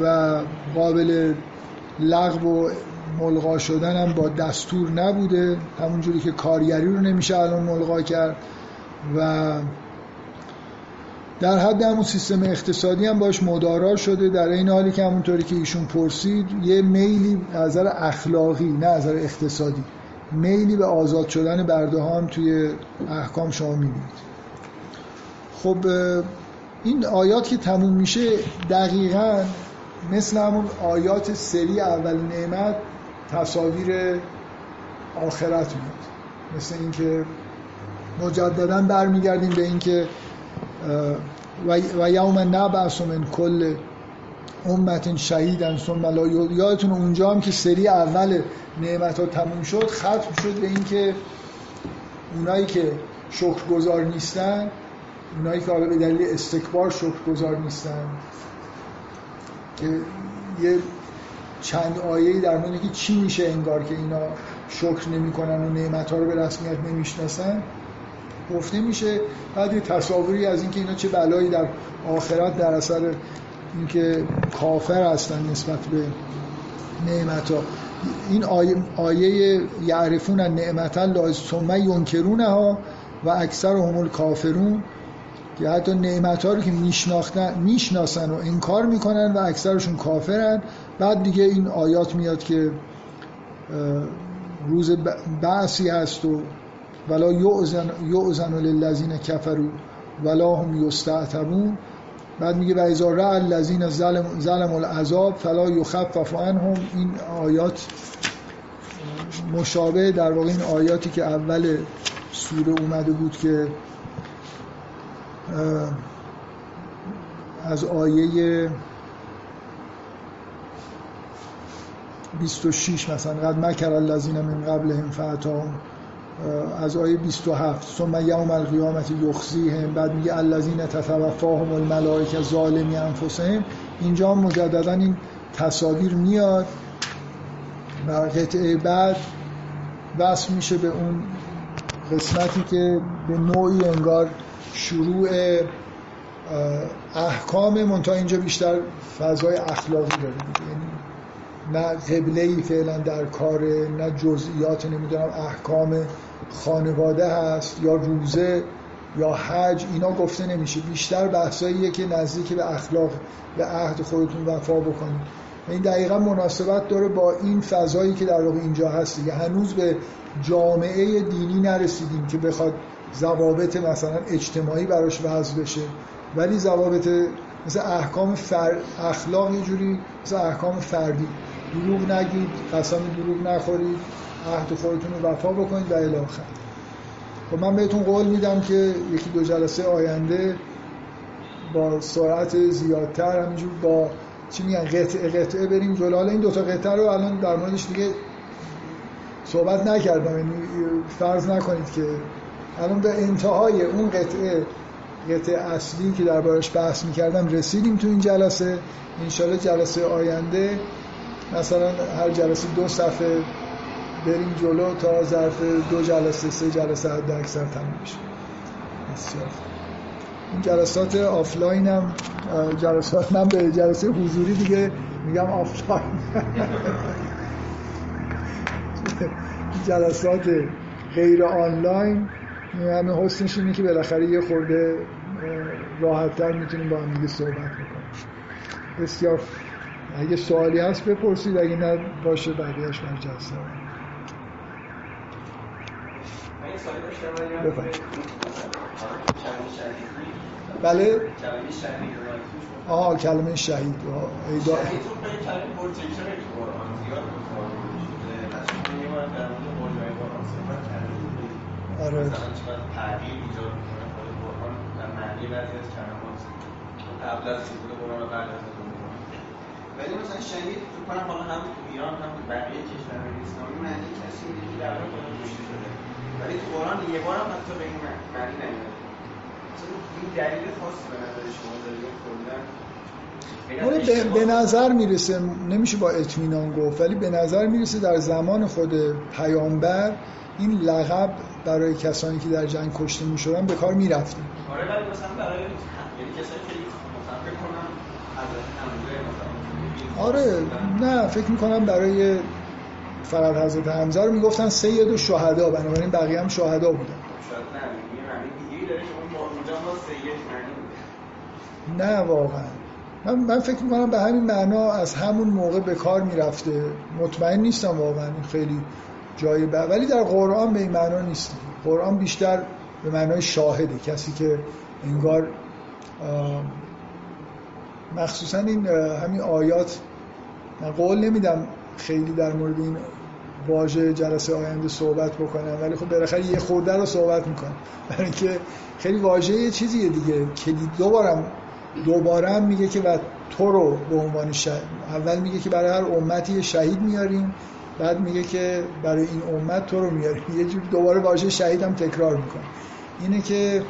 و قابل لغو و ملغا شدن هم با دستور نبوده. همونجوری که کارگری رو نمیشه الان ملغا کرد و در حد همون سیستم اقتصادی هم باش مدارا شده. در این حالی که همونطوری که ایشون پرسید یه میلی از نظر اخلاقی نه از نظر اقتصادی میلی به آزاد شدن برده هم توی احکام شما می‌بینید. خب این آیات که تموم میشه دقیقا مثل همون آیات سری اول نعمت تصاویر آخرت میاد. مثل اینکه مجددا برمیگردیم به اینکه و یوم نبعث من کل امت شهیدن ثم لا یادتون اونجا هم که سری اول نعمت ها تموم شد ختم شد به اینکه اونایی که شکرگزار نیستن اونایی که حالا به دلیل استکبار شکرگزار نیستن که یه چند آیه در مورد که چی میشه انگار که اینا شکر نمی‌کنن و نعمت ها رو به رسمیت نمی‌شناسن گفته میشه بعد یه تصاوری از اینکه اینا چه بلایی در آخرت در اثر اینکه کافر هستن نسبت به نعمت ها این آیه, آیه یعرفون نعمت الله ثم ها و اکثر همول کافرون که حتی نعمت ها رو که می‌شناسن و انکار می‌کنن و اکثرشون کافرن. بعد دیگه این آیات میاد که روز بعثی هست و ولا یعزن للذین کفروا ولا هم یستعتبون. بعد میگه و اذا را الذین ظلم ظلم العذاب فلا یخفف عنهم. این آیات مشابه در واقع این آیاتی که اول سوره اومده بود که از آیه 26 مثلا قد مکر الذین من قبلهم فاتاهم از آیه 27 ثم یوم القیامت یخزیهم بعد میگه الذین تتوفاهم الملائکه ظالمی انفسهم. اینجا مجددا این تصاویر میاد و قطعه بعد وصل میشه به اون قسمتی که به نوعی انگار شروع احکام منتها اینجا بیشتر فضای اخلاقی داره یعنی نه قبله ای فعلا در کار نه جزئیات نمی‌دونم احکام خانواده هست یا روزه یا حج اینا گفته نمیشه. بیشتر بحثاییه که نزدیک به اخلاق به عهد خودتون وفا بکنید. این دقیقا مناسبت داره با این فضایی که در واقع اینجا هست دیگه. هنوز به جامعه دینی نرسیدیم که بخواد ضوابط مثلا اجتماعی براش وضع بشه ولی ضوابط مثل احکام فر... اخلاق یه جوری مثل احکام فردی. دروغ نگید قسم دروغ نخورید عهد خودتون رو وفا بکنید و الی آخر. خب من بهتون قول میدم که یکی دو جلسه آینده با سرعت زیادتر همینجور با چی میگن قطعه قطعه بریم جلو. حالا این دوتا قطعه رو الان در موردش دیگه صحبت نکردم یعنی فرض نکنید که الان به انتهای اون قطعه قطعه اصلی که دربارش بحث می‌کردم رسیدیم تو این جلسه. انشالله جلسه آینده مثلا هر جلسه دو صفحه بریم جلو تا ظرف دو جلسه سه جلسه حد اکثر تموم بشه. این جلسات آفلاین هم جلسات من به جلسه حضوری دیگه میگم آفلاین. جلسات غیر آنلاین. همه حسنش اینه که بالاخره یه خورده راحتتر می‌تونیم با هم دیگه صحبت بکنیم. بسیار اگه سوالی هست بپرسید اگه نه باشه بعدیش من جلسه بله؟ آها کلمه شهید. ایدا آره. تغییر ایجاد می‌کنه خود قرآن در معنی بعضی از کلمات قبل از قرآن و بعد ولی مثلا شهید فکر کنم حالا هم تو ایران هم تو بقیه کشورهای اسلامی معنی کسی میده که در واقع خودش کشته شده. ولی تو قرآن یه بار هم حتی به این معنی نمیاد این دلیل خاصی به نظر شما داره کلا؟ به نظر می‌رسه نمیشه با اطمینان گفت ولی به نظر می‌رسه در زمان خود پیامبر این لقب برای کسانی که در جنگ کشته می‌شدن به کار می‌رفته آره ولی مثلا برای یعنی کسایی که کنم آره نه فکر می‌کنم برای فقط حضرت حمزه رو می‌گفتن سید و شهدا بنابراین بقیه هم شهدا بودن. نه واقعا. من, من فکر می‌کنم به همین معنا از همون موقع به کار می‌رفته. مطمئن نیستم واقعا خیلی جای ب... ولی در قرآن به این معنا نیست. قرآن بیشتر به معنای شاهده کسی که انگار مخصوصا این همین آیات من قول نمیدم خیلی در مورد این واژه جلسه آینده صحبت بکنم ولی خب بالاخره یه خورده رو صحبت می‌کنم. برای اینکه خیلی واژه یه چیزیه دیگه. کلید دوبارم دوباره میگه که و تو رو به عنوان شهید اول میگه که برای هر امتی شهید میاریم بعد میگه که برای این امت تو رو میاریم یه جور دوباره واژه شهید هم تکرار می‌کنه. اینه که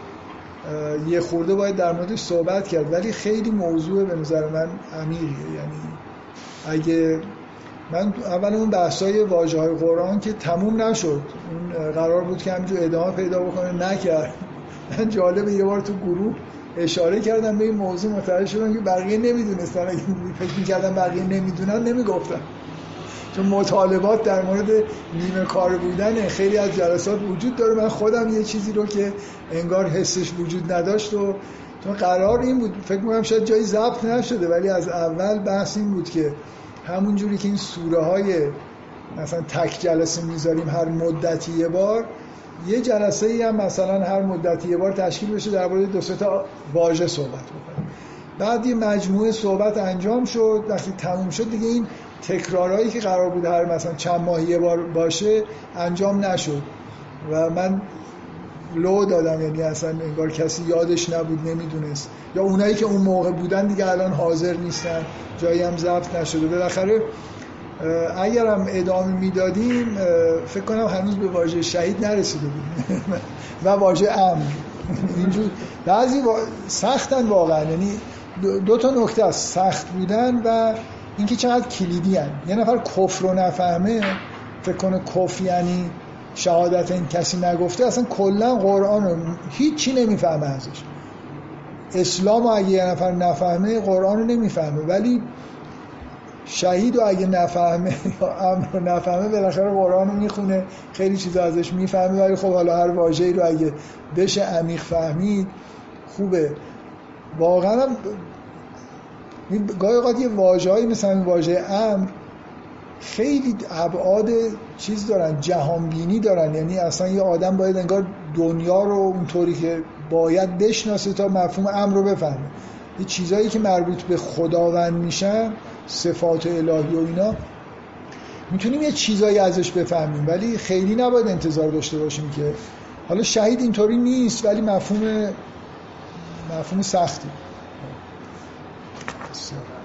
یه خورده باید در موردش صحبت کرد. ولی خیلی موضوع به نظر من عمیقیه یعنی اگه من اول اون بحثای واژه های قرآن که تموم نشد اون قرار بود که همینجور ادامه پیدا بکنه نکرد. من جالبه یه بار تو گروه اشاره کردم به این موضوع متوجه شدم که بقیه نمی‌دونستن. اگه فکر می‌کردم بقیه نمی‌دونن نمی‌گفتن. چون مطالبات در مورد نیمه کار بودن خیلی از جلسات وجود داره. من خودم یه چیزی رو که انگار حسش وجود نداشت و چون قرار این بود فکر می‌کنم شاید جایی ضبط نشده ولی از اول بحث این بود که همون جوری که این سوره های مثلا تک جلسه می‌ذاریم هر مدتی یه بار یه جلسه ای هم مثلا هر مدتی یه بار تشکیل بشه در مورد دو تا واژه صحبت بکنیم. بعد یه مجموعه صحبت انجام شد. وقتی تموم شد دیگه این تکرارهایی که قرار بود هر مثلا چند ماه یه بار باشه انجام نشد. و من لو دادم یعنی اصلا انگار کسی یادش نبود نمی‌دونست. یا اونایی که اون موقع بودن دیگه الان حاضر نیستن جایی هم ضبط نشده. بالاخره اگر هم ادامه می‌دادیم فکر کنم هنوز به واژه شهید نرسیده بود و واژه امر اینجور بعضی سختن واقعا. یعنی دو, تا نکته است. سخت بودن و اینکه چقدر کلیدی هن. یه نفر کفر رو نفهمه فکر کنه کفر یعنی شهادت این کسی نگفته اصلا کلا قرآن رو هیچی نمی‌فهمه ازش. اسلام رو اگه یه نفر نفهمه قرآن رو نمی‌فهمه. ولی شهید و اگه نفهمه یا امر رو نفهمه بالاخره قرآن رو می‌خونه خیلی چیزا ازش می‌فهمه. ولی خب حالا هر واژه‌ای رو اگه بشه عمیق فهمید خوبه. واقعا گاهی اوقات یه واژه‌ای مثل این واژه امر خیلی ابعاد چیز دارن جهانبینی دارن. یعنی اصلا یه آدم باید انگار دنیا رو اونطوری که باید بشناسه تا مفهوم امر رو بفهمه. یه چیزایی که مربوط به خداوند میشن صفات الهی و اینا می‌تونیم یه چیزایی ازش بفهمیم. ولی خیلی نباید انتظار داشته باشیم که حالا شهید اینطوری نیست ولی مفهوم مفهوم سختی. Excellent.